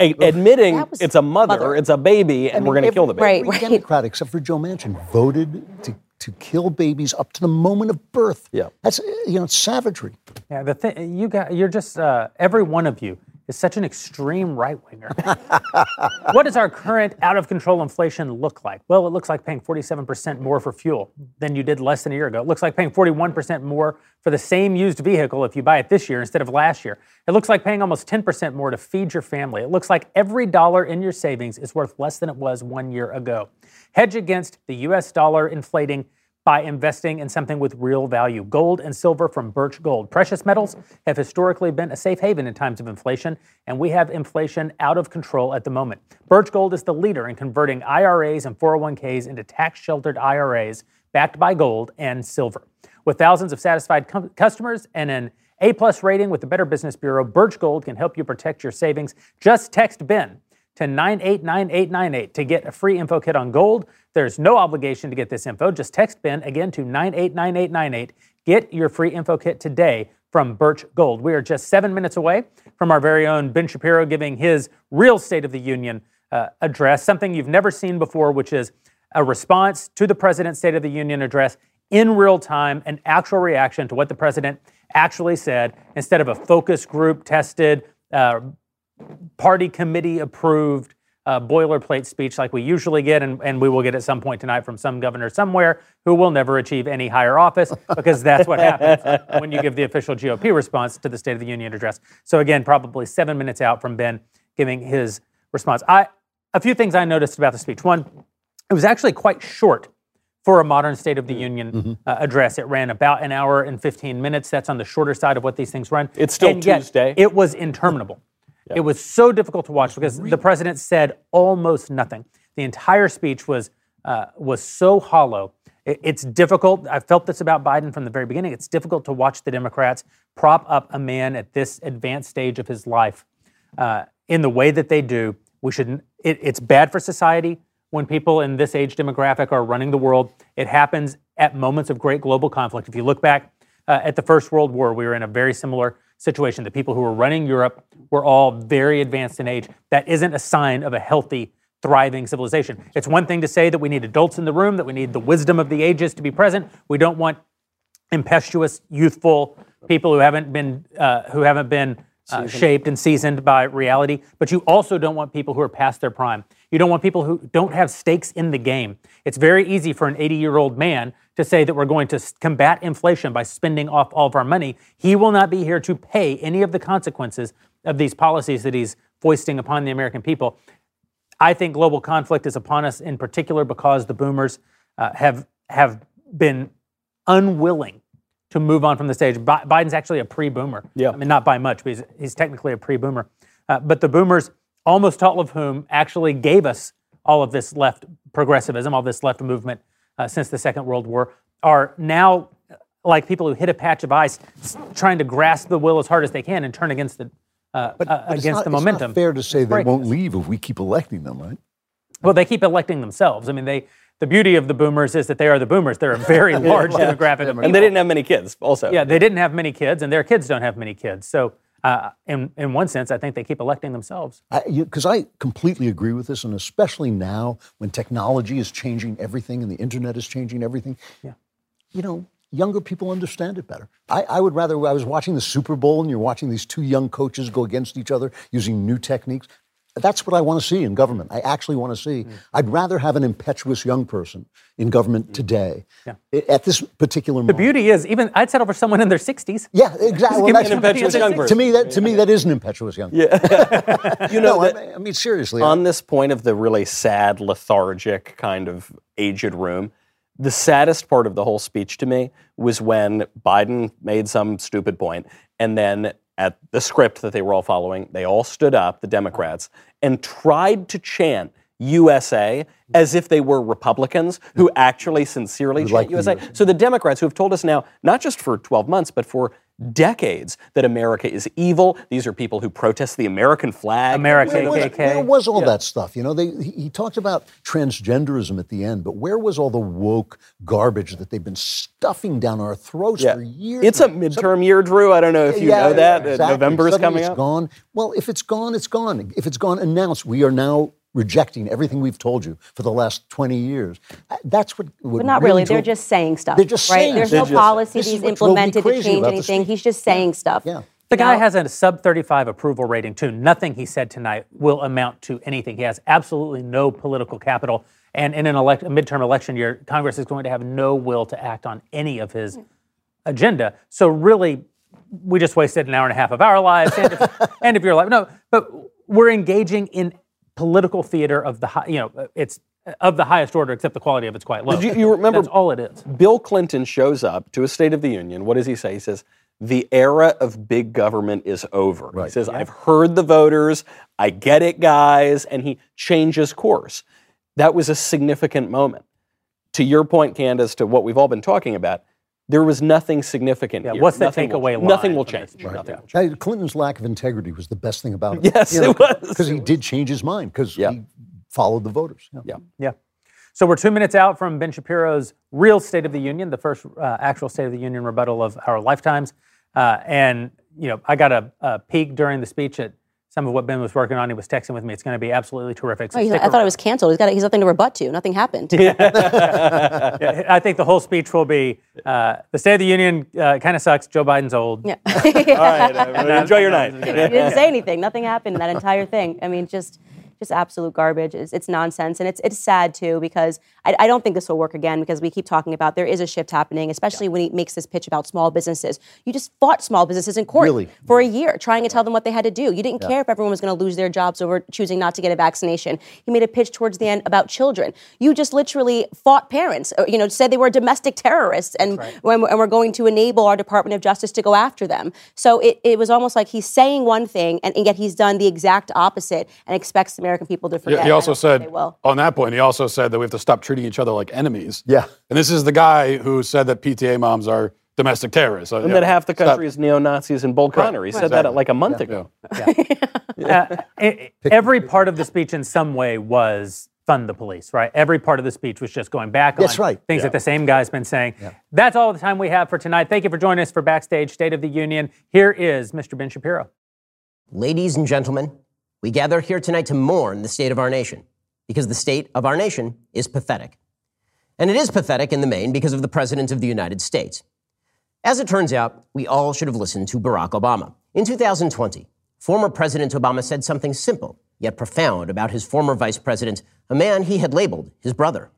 A- admitting it's a mother, mother. it's a baby, and we're going to kill the baby. right, Every right. Democrat, except for Joe Manchin, voted to, to kill babies up to the moment of birth. Yeah. That's, you know, it's savagery. Yeah, the thing you got, you're just uh, every one of you is such an extreme right winger. what does our current out of control inflation look like? Well, it looks like paying 47% more for fuel than you did less than a year ago. It looks like paying 41% more for the same used vehicle if you buy it this year instead of last year. It looks like paying almost 10% more to feed your family. It looks like every dollar in your savings is worth less than it was one year ago. Hedge against the US dollar inflating by investing in something with real value. Gold and silver from Birch Gold. Precious metals have historically been a safe haven in times of inflation, and we have inflation out of control at the moment. Birch Gold is the leader in converting IRAs and 401ks into tax sheltered IRAs backed by gold and silver. With thousands of satisfied com- customers and an A plus rating with the Better Business Bureau, Birch Gold can help you protect your savings. Just text Ben to 989898 to get a free info kit on gold. There's no obligation to get this info. Just text Ben again to 989898. Get your free info kit today from Birch Gold. We are just seven minutes away from our very own Ben Shapiro giving his real State of the Union uh, address, something you've never seen before, which is a response to the President's State of the Union address in real time, an actual reaction to what the President actually said, instead of a focus group tested, uh, party committee approved uh, boilerplate speech like we usually get, and, and we will get at some point tonight from some governor somewhere who will never achieve any higher office because that's what happens when you give the official GOP response to the State of the Union address. So again, probably seven minutes out from Ben giving his response. I a few things I noticed about the speech. One, it was actually quite short for a modern State of the Union uh, address. It ran about an hour and 15 minutes. That's on the shorter side of what these things run. It's still And yet, Tuesday. It was interminable. It was so difficult to watch because the president said almost nothing. The entire speech was uh, was so hollow. It- it's difficult. I felt this about Biden from the very beginning. It's difficult to watch the Democrats prop up a man at this advanced stage of his life uh, in the way that they do. We shouldn't. It, it's bad for society when people in this age demographic are running the world. It happens at moments of great global conflict. If you look back uh, at the First World War, we were in a very similar situation. The people who were running Europe were all very advanced in age. That isn't a sign of a healthy, thriving civilization. It's one thing to say that we need adults in the room, that we need the wisdom of the ages to be present. We don't want impetuous, youthful people who haven't been uh, who haven't been uh, shaped and seasoned by reality. But you also don't want people who are past their prime. You don't want people who don't have stakes in the game. It's very easy for an 80-year-old man to say that we're going to combat inflation by spending off all of our money. He will not be here to pay any of the consequences of these policies that he's foisting upon the American people. I think global conflict is upon us in particular because the boomers uh, have have been unwilling to move on from the stage. Bi- Biden's actually a pre-boomer. Yeah. I mean, not by much, but he's, he's technically a pre-boomer. Uh, but the boomers, almost all of whom actually gave us all of this left progressivism, all this left movement uh, since the Second World War, are now like people who hit a patch of ice, trying to grasp the will as hard as they can and turn against the uh, uh, But against not- the it's not momentum. fair to say they break won't leave if we keep electing them, right? Well, they keep electing themselves. I mean, they. The beauty of the boomers is that they are the boomers. They're a very large demographic of And they didn't have many kids, also. Yeah, they didn't have many kids, and their kids don't have many kids. So, uh, in in one sense, I think they keep electing themselves. Because I, completely agree with this, and especially now when technology is changing everything and the internet is changing everything. Yeah. You know, younger people understand it better. I, I would rather, I was watching the Super Bowl and you're watching these two young coaches go against each other using new techniques. That's what I want to see in government. I actually want to see. Mm. I'd rather have an impetuous young person in government today. Yeah. At this particular moment. The beauty is, even I'd settle for someone in their 60s. Yeah, exactly. Well, an impetuous young to me. That to me, that is an impetuous young. Yeah. You know, no, that- I, I mean seriously. on this point of the really sad, lethargic kind of aged room, the saddest part of the whole speech to me was when Biden made some stupid point, and then at the script that they were all following, they all stood up, the Democrats, and tried to chant USA as if they were Republicans who actually sincerely chant like the USA. So the Democrats who have told us now, not just for 12 months, but for decades, that America is evil. These are people who protest the American flag. America, where was, where was all that stuff? You know, they, he, he talked about transgenderism at the end, but where was all the woke garbage that they've been stuffing down our throats Yeah. for years? It's a midterm year, Drew. I don't know if you Yeah, know that. Exactly. November's Suddenly coming it's up. gone. Well, if it's gone, it's gone. If it's gone, announced. We are now rejecting everything we've told you for the last 20 years. Uh, That's what. what But not really. They're just saying stuff. They're just right? saying There's stuff. no policy This he's what drove me implemented to change anything. He's just saying stuff. Yeah. The guy has a sub 35 approval rating, too. Nothing he said tonight will amount to anything. He has absolutely no political capital. And in an elect- a midterm election year, Congress is going to have no will to act on any of his agenda. So, really, we just wasted an hour and a half of our lives and if, and if your life. No, but we're engaging in political theater of the high, you know, it's of the highest order, except the quality of it's quite low. Did you- you remember- That's all it is. Bill Clinton shows up to a State of the Union. What does he say? He says, the era of big government is over. He says, I've heard the voters. I get it, guys. And he changes course. That was a significant moment. To your point, Candace, to what we've all been talking about, there was nothing significant Yeah, here. what's the nothing will- takeaway line Nothing will change. Right. Nothing will Hey, change. Clinton's lack of integrity was the best thing about it. Yes, it was. Because he did change his mind because Yeah. he followed the voters. Yeah. Yeah. So we're two minutes out from Ben Shapiro's real State of the Union, the first uh, actual State of the Union rebuttal of our lifetimes. Uh, and you know, I got a, a peek during the speech at some of what Ben was working on. He was texting with me. It's going to be absolutely terrific. So Oh, he's- stick I thought it was canceled. He's got. He's nothing to rebut to. Nothing happened. Yeah, I think the whole speech will be uh, the State of the Union uh, kind of sucks. Joe Biden's old. Yeah. All right. uh, enjoy your night. he didn't say anything. Nothing happened in that entire thing. I mean, just just absolute garbage. It's, it's nonsense, and it's it's sad too because I, I don't think this will work again because we keep talking about there is a shift happening, especially when he makes this pitch about small businesses. You just fought small businesses in court Really? for a year, trying to tell them what they had to do. You didn't care if everyone was going to lose their jobs over choosing not to get a vaccination. He made a pitch towards the end about children. You just literally fought parents. uh, You know, said they were domestic terrorists, and when, and we're going to enable our Department of Justice to go after them. So it, it was almost like he's saying one thing, and, and yet he's done the exact opposite, and expects the American people to He- forget. He also said they on that point. He also said that we have to stop treating each other like enemies. Yeah. And this is the guy who said that PTA moms are domestic terrorists. And that half the country is neo Nazis and Bull Connor. He said that like a month ago. Uh, e- every part of the speech, in some way, was fund the police. Right. Every part of the speech was just going back That's on right. things that the same guy's been saying. That's all the time we have for tonight. Thank you for joining us for Backstage State of the Union. Here is Mr. Ben Shapiro. Ladies and gentlemen, we gather here tonight to mourn the state of our nation because the state of our nation is pathetic. And it is pathetic in the main because of the President of the United States. As it turns out, we all should have listened to Barack Obama. In 2020, former President Obama said something simple yet profound about his former vice president, a man he had labeled his brother.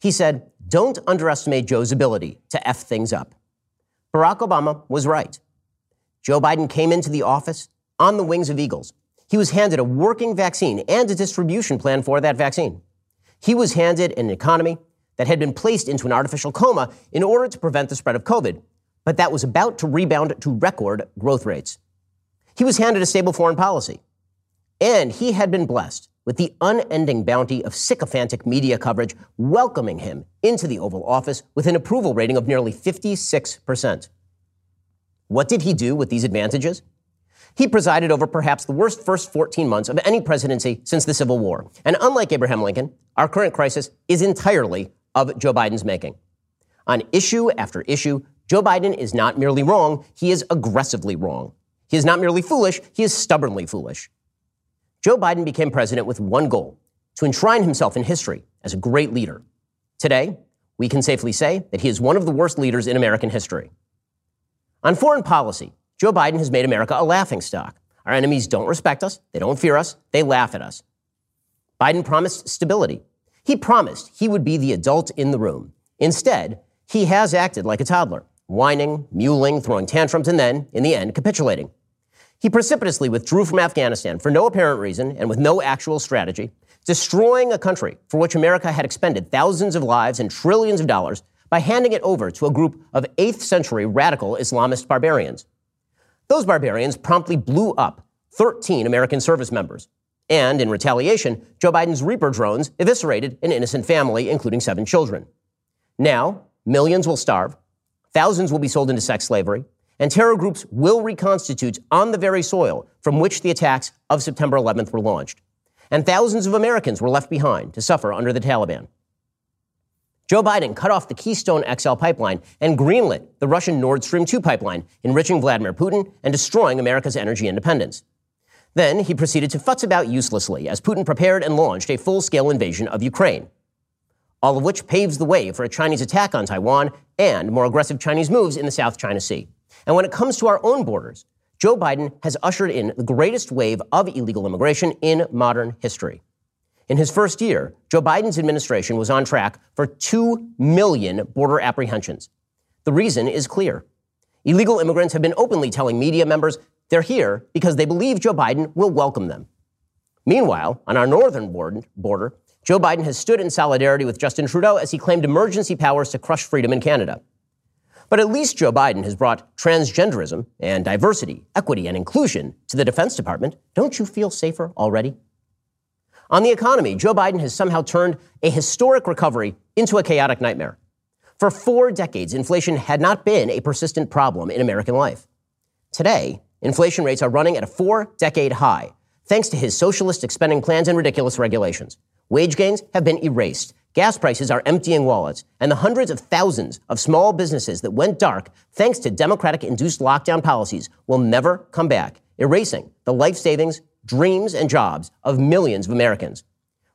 He said, Don't underestimate Joe's ability to F things up. Barack Obama was right. Joe Biden came into the office on the wings of eagles. He was handed a working vaccine and a distribution plan for that vaccine. He was handed an economy that had been placed into an artificial coma in order to prevent the spread of COVID, but that was about to rebound to record growth rates. He was handed a stable foreign policy, and he had been blessed with the unending bounty of sycophantic media coverage welcoming him into the Oval Office with an approval rating of nearly 56%. What did he do with these advantages? He presided over perhaps the worst first 14 months of any presidency since the Civil War. And unlike Abraham Lincoln, our current crisis is entirely of Joe Biden's making. On issue after issue, Joe Biden is not merely wrong, he is aggressively wrong. He is not merely foolish, he is stubbornly foolish. Joe Biden became president with one goal to enshrine himself in history as a great leader. Today, we can safely say that he is one of the worst leaders in American history. On foreign policy, Joe Biden has made America a laughingstock. Our enemies don't respect us, they don't fear us, they laugh at us. Biden promised stability. He promised he would be the adult in the room. Instead, he has acted like a toddler, whining, mewling, throwing tantrums, and then, in the end, capitulating. He precipitously withdrew from Afghanistan for no apparent reason and with no actual strategy, destroying a country for which America had expended thousands of lives and trillions of dollars by handing it over to a group of 8th century radical Islamist barbarians. Those barbarians promptly blew up 13 American service members. And in retaliation, Joe Biden's Reaper drones eviscerated an innocent family, including seven children. Now, millions will starve, thousands will be sold into sex slavery, and terror groups will reconstitute on the very soil from which the attacks of September 11th were launched. And thousands of Americans were left behind to suffer under the Taliban. Joe Biden cut off the Keystone XL pipeline and greenlit the Russian Nord Stream 2 pipeline, enriching Vladimir Putin and destroying America's energy independence. Then he proceeded to futz about uselessly as Putin prepared and launched a full scale invasion of Ukraine. All of which paves the way for a Chinese attack on Taiwan and more aggressive Chinese moves in the South China Sea. And when it comes to our own borders, Joe Biden has ushered in the greatest wave of illegal immigration in modern history. In his first year, Joe Biden's administration was on track for 2 million border apprehensions. The reason is clear. Illegal immigrants have been openly telling media members they're here because they believe Joe Biden will welcome them. Meanwhile, on our northern border, Joe Biden has stood in solidarity with Justin Trudeau as he claimed emergency powers to crush freedom in Canada. But at least Joe Biden has brought transgenderism and diversity, equity, and inclusion to the Defense Department. Don't you feel safer already? On the economy, Joe Biden has somehow turned a historic recovery into a chaotic nightmare. For four decades, inflation had not been a persistent problem in American life. Today, inflation rates are running at a four decade high, thanks to his socialistic spending plans and ridiculous regulations. Wage gains have been erased. Gas prices are emptying wallets, and the hundreds of thousands of small businesses that went dark thanks to Democratic induced lockdown policies will never come back, erasing the life savings dreams, and jobs of millions of Americans.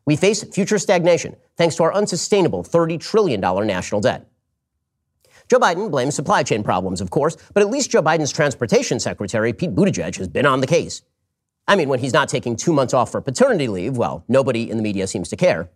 We face future stagnation thanks to our unsustainable $30 trillion national debt. Joe Biden blames supply chain problems, of course, but at least Joe Biden's transportation secretary, Pete Buttigieg, has been on the case. I mean, when he's not taking two months off for paternity leave, well, nobody in the media seems to care.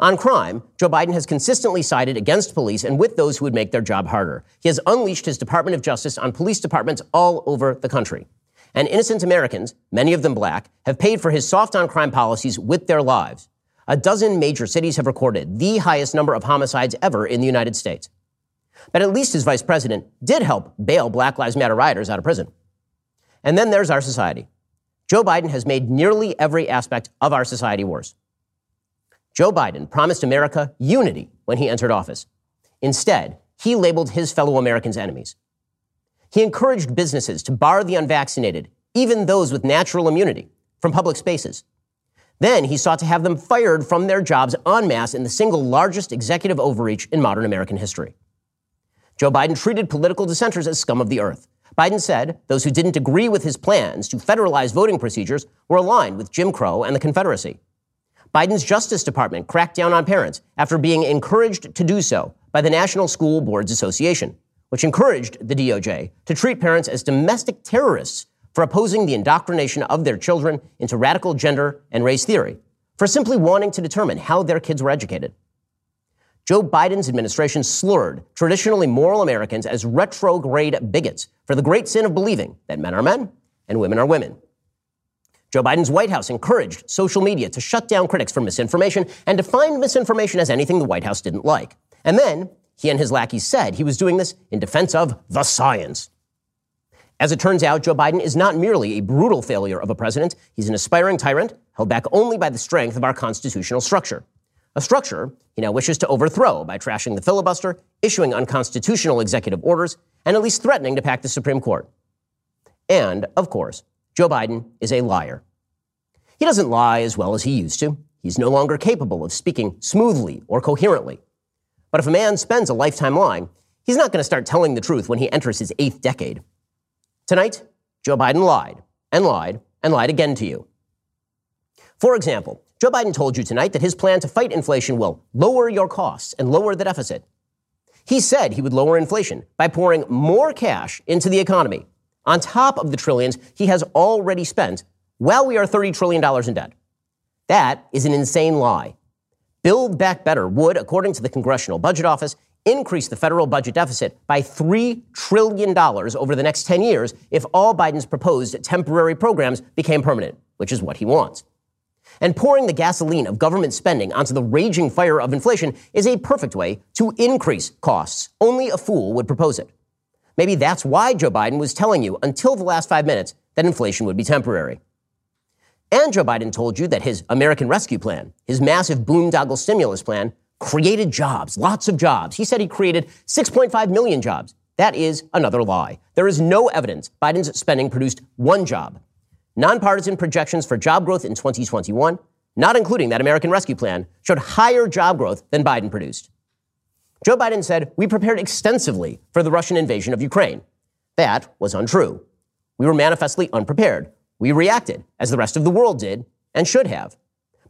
On crime, Joe Biden has consistently sided against police and with those who would make their job harder. He has unleashed his Department of Justice on police departments all over the country and innocent Americans, many of them black, have paid for his soft on crime policies with their lives. A dozen major cities have recorded the highest number of homicides ever in the United States. But at least his vice president did help bail Black Lives Matter rioters out of prison. And then there's our society. Joe Biden has made nearly every aspect of our society worse. Joe Biden promised America unity when he entered office. Instead, he labeled his fellow Americans enemies. He encouraged businesses to bar the unvaccinated, even those with natural immunity, from public spaces. Then he sought to have them fired from their jobs en masse in the single largest executive overreach in modern American history. Joe Biden treated political dissenters as scum of the earth. Biden said those who didn't agree with his plans to federalize voting procedures were aligned with Jim Crow and the Confederacy. Biden's Justice Department cracked down on parents after being encouraged to do so by the National School Boards Association which encouraged the DOJ to treat parents as domestic terrorists for opposing the indoctrination of their children into radical gender and race theory, for simply wanting to determine how their kids were educated. Joe Biden's administration slurred traditionally moral Americans as retrograde bigots for the great sin of believing that men are men and women are women. Joe Biden's White House encouraged social media to shut down critics for misinformation and defined misinformation as anything the White House didn't like. And then he and his lackeys said he was doing this in defense of the science. As it turns out, Joe Biden is not merely a brutal failure of a president, he's an aspiring tyrant held back only by the strength of our constitutional structure. A structure he now wishes to overthrow by trashing the filibuster, issuing unconstitutional executive orders, and at least threatening to pack the Supreme Court. And, of course, Joe Biden is a liar. He doesn't lie as well as he used to. He's no longer capable of speaking smoothly or coherently. But if a man spends a lifetime lying, he's not going to start telling the truth when he enters his eighth decade. Tonight, Joe Biden lied and lied and lied again to you. For example, Joe Biden told you tonight that his plan to fight inflation will lower your costs and lower the deficit. He said he would lower inflation by pouring more cash into the economy on top of the trillions he has already spent while we are $30 trillion in debt. That is an insane lie. Build Back Better would, according to the Congressional Budget Office, increase the federal budget deficit by $3 trillion over the next 10 years if all Biden's proposed temporary programs became permanent, which is what he wants. And pouring the gasoline of government spending onto the raging fire of inflation is a perfect way to increase costs. Only a fool would propose it. Maybe that's why Joe Biden was telling you until the last five minutes that inflation would be temporary. And Joe Biden told you that his American Rescue Plan, his massive boondoggle stimulus plan, created jobs, lots of jobs. He said he created 6.5 million jobs. That is another lie. There is no evidence Biden's spending produced one job. Nonpartisan projections for job growth in 2021, not including that American Rescue Plan, showed higher job growth than Biden produced. Joe Biden said, We prepared extensively for the Russian invasion of Ukraine. That was untrue. We were manifestly unprepared. We reacted, as the rest of the world did, and should have.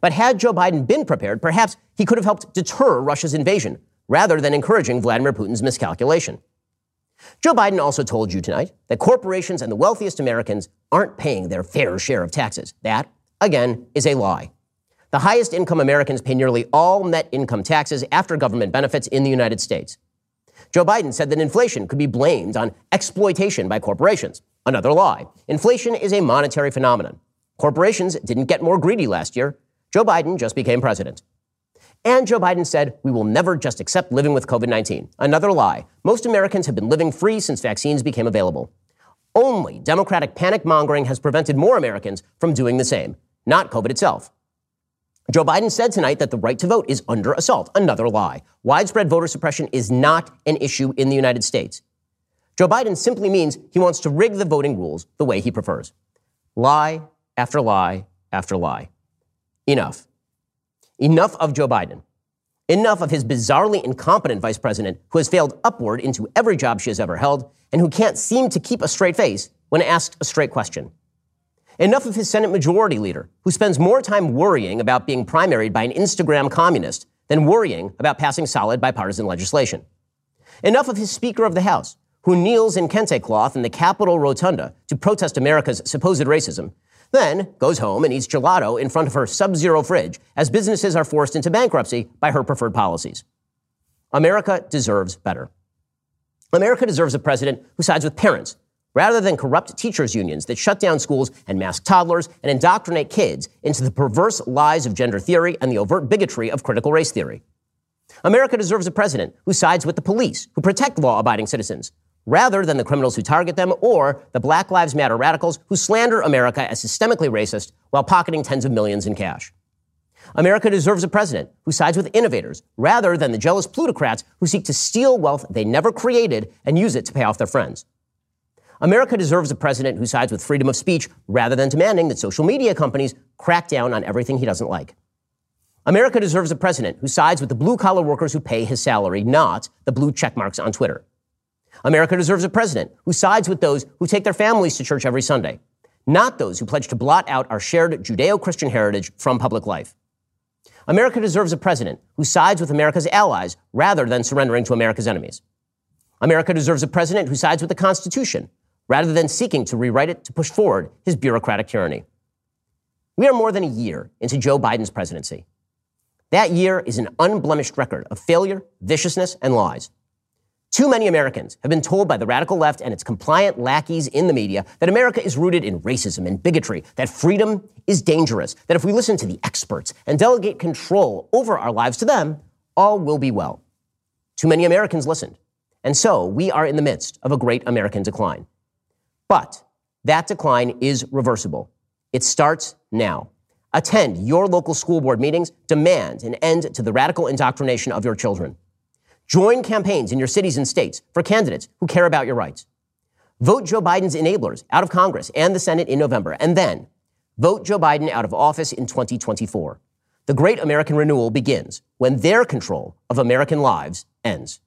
But had Joe Biden been prepared, perhaps he could have helped deter Russia's invasion rather than encouraging Vladimir Putin's miscalculation. Joe Biden also told you tonight that corporations and the wealthiest Americans aren't paying their fair share of taxes. That, again, is a lie. The highest income Americans pay nearly all net income taxes after government benefits in the United States. Joe Biden said that inflation could be blamed on exploitation by corporations. Another lie. Inflation is a monetary phenomenon. Corporations didn't get more greedy last year. Joe Biden just became president. And Joe Biden said, We will never just accept living with COVID 19. Another lie. Most Americans have been living free since vaccines became available. Only Democratic panic mongering has prevented more Americans from doing the same, not COVID itself. Joe Biden said tonight that the right to vote is under assault. Another lie. Widespread voter suppression is not an issue in the United States. Joe Biden simply means he wants to rig the voting rules the way he prefers. Lie after lie after lie. Enough. Enough of Joe Biden. Enough of his bizarrely incompetent vice president who has failed upward into every job she has ever held and who can't seem to keep a straight face when asked a straight question. Enough of his Senate Majority Leader, who spends more time worrying about being primaried by an Instagram communist than worrying about passing solid bipartisan legislation. Enough of his Speaker of the House, who kneels in kente cloth in the Capitol Rotunda to protest America's supposed racism, then goes home and eats gelato in front of her sub zero fridge as businesses are forced into bankruptcy by her preferred policies. America deserves better. America deserves a president who sides with parents rather than corrupt teachers' unions that shut down schools and mask toddlers and indoctrinate kids into the perverse lies of gender theory and the overt bigotry of critical race theory. America deserves a president who sides with the police, who protect law abiding citizens, rather than the criminals who target them or the Black Lives Matter radicals who slander America as systemically racist while pocketing tens of millions in cash. America deserves a president who sides with innovators rather than the jealous plutocrats who seek to steal wealth they never created and use it to pay off their friends. America deserves a president who sides with freedom of speech rather than demanding that social media companies crack down on everything he doesn't like. America deserves a president who sides with the blue collar workers who pay his salary, not the blue check marks on Twitter. America deserves a president who sides with those who take their families to church every Sunday, not those who pledge to blot out our shared Judeo Christian heritage from public life. America deserves a president who sides with America's allies rather than surrendering to America's enemies. America deserves a president who sides with the Constitution rather than seeking to rewrite it to push forward his bureaucratic tyranny. We are more than a year into Joe Biden's presidency. That year is an unblemished record of failure, viciousness, and lies. Too many Americans have been told by the radical left and its compliant lackeys in the media that America is rooted in racism and bigotry, that freedom is dangerous, that if we listen to the experts and delegate control over our lives to them, all will be well. Too many Americans listened. And so we are in the midst of a great American decline. But that decline is reversible. It starts now. Attend your local school board meetings, demand an end to the radical indoctrination of your children. Join campaigns in your cities and states for candidates who care about your rights. Vote Joe Biden's enablers out of Congress and the Senate in November, and then vote Joe Biden out of office in 2024. The great American renewal begins when their control of American lives ends.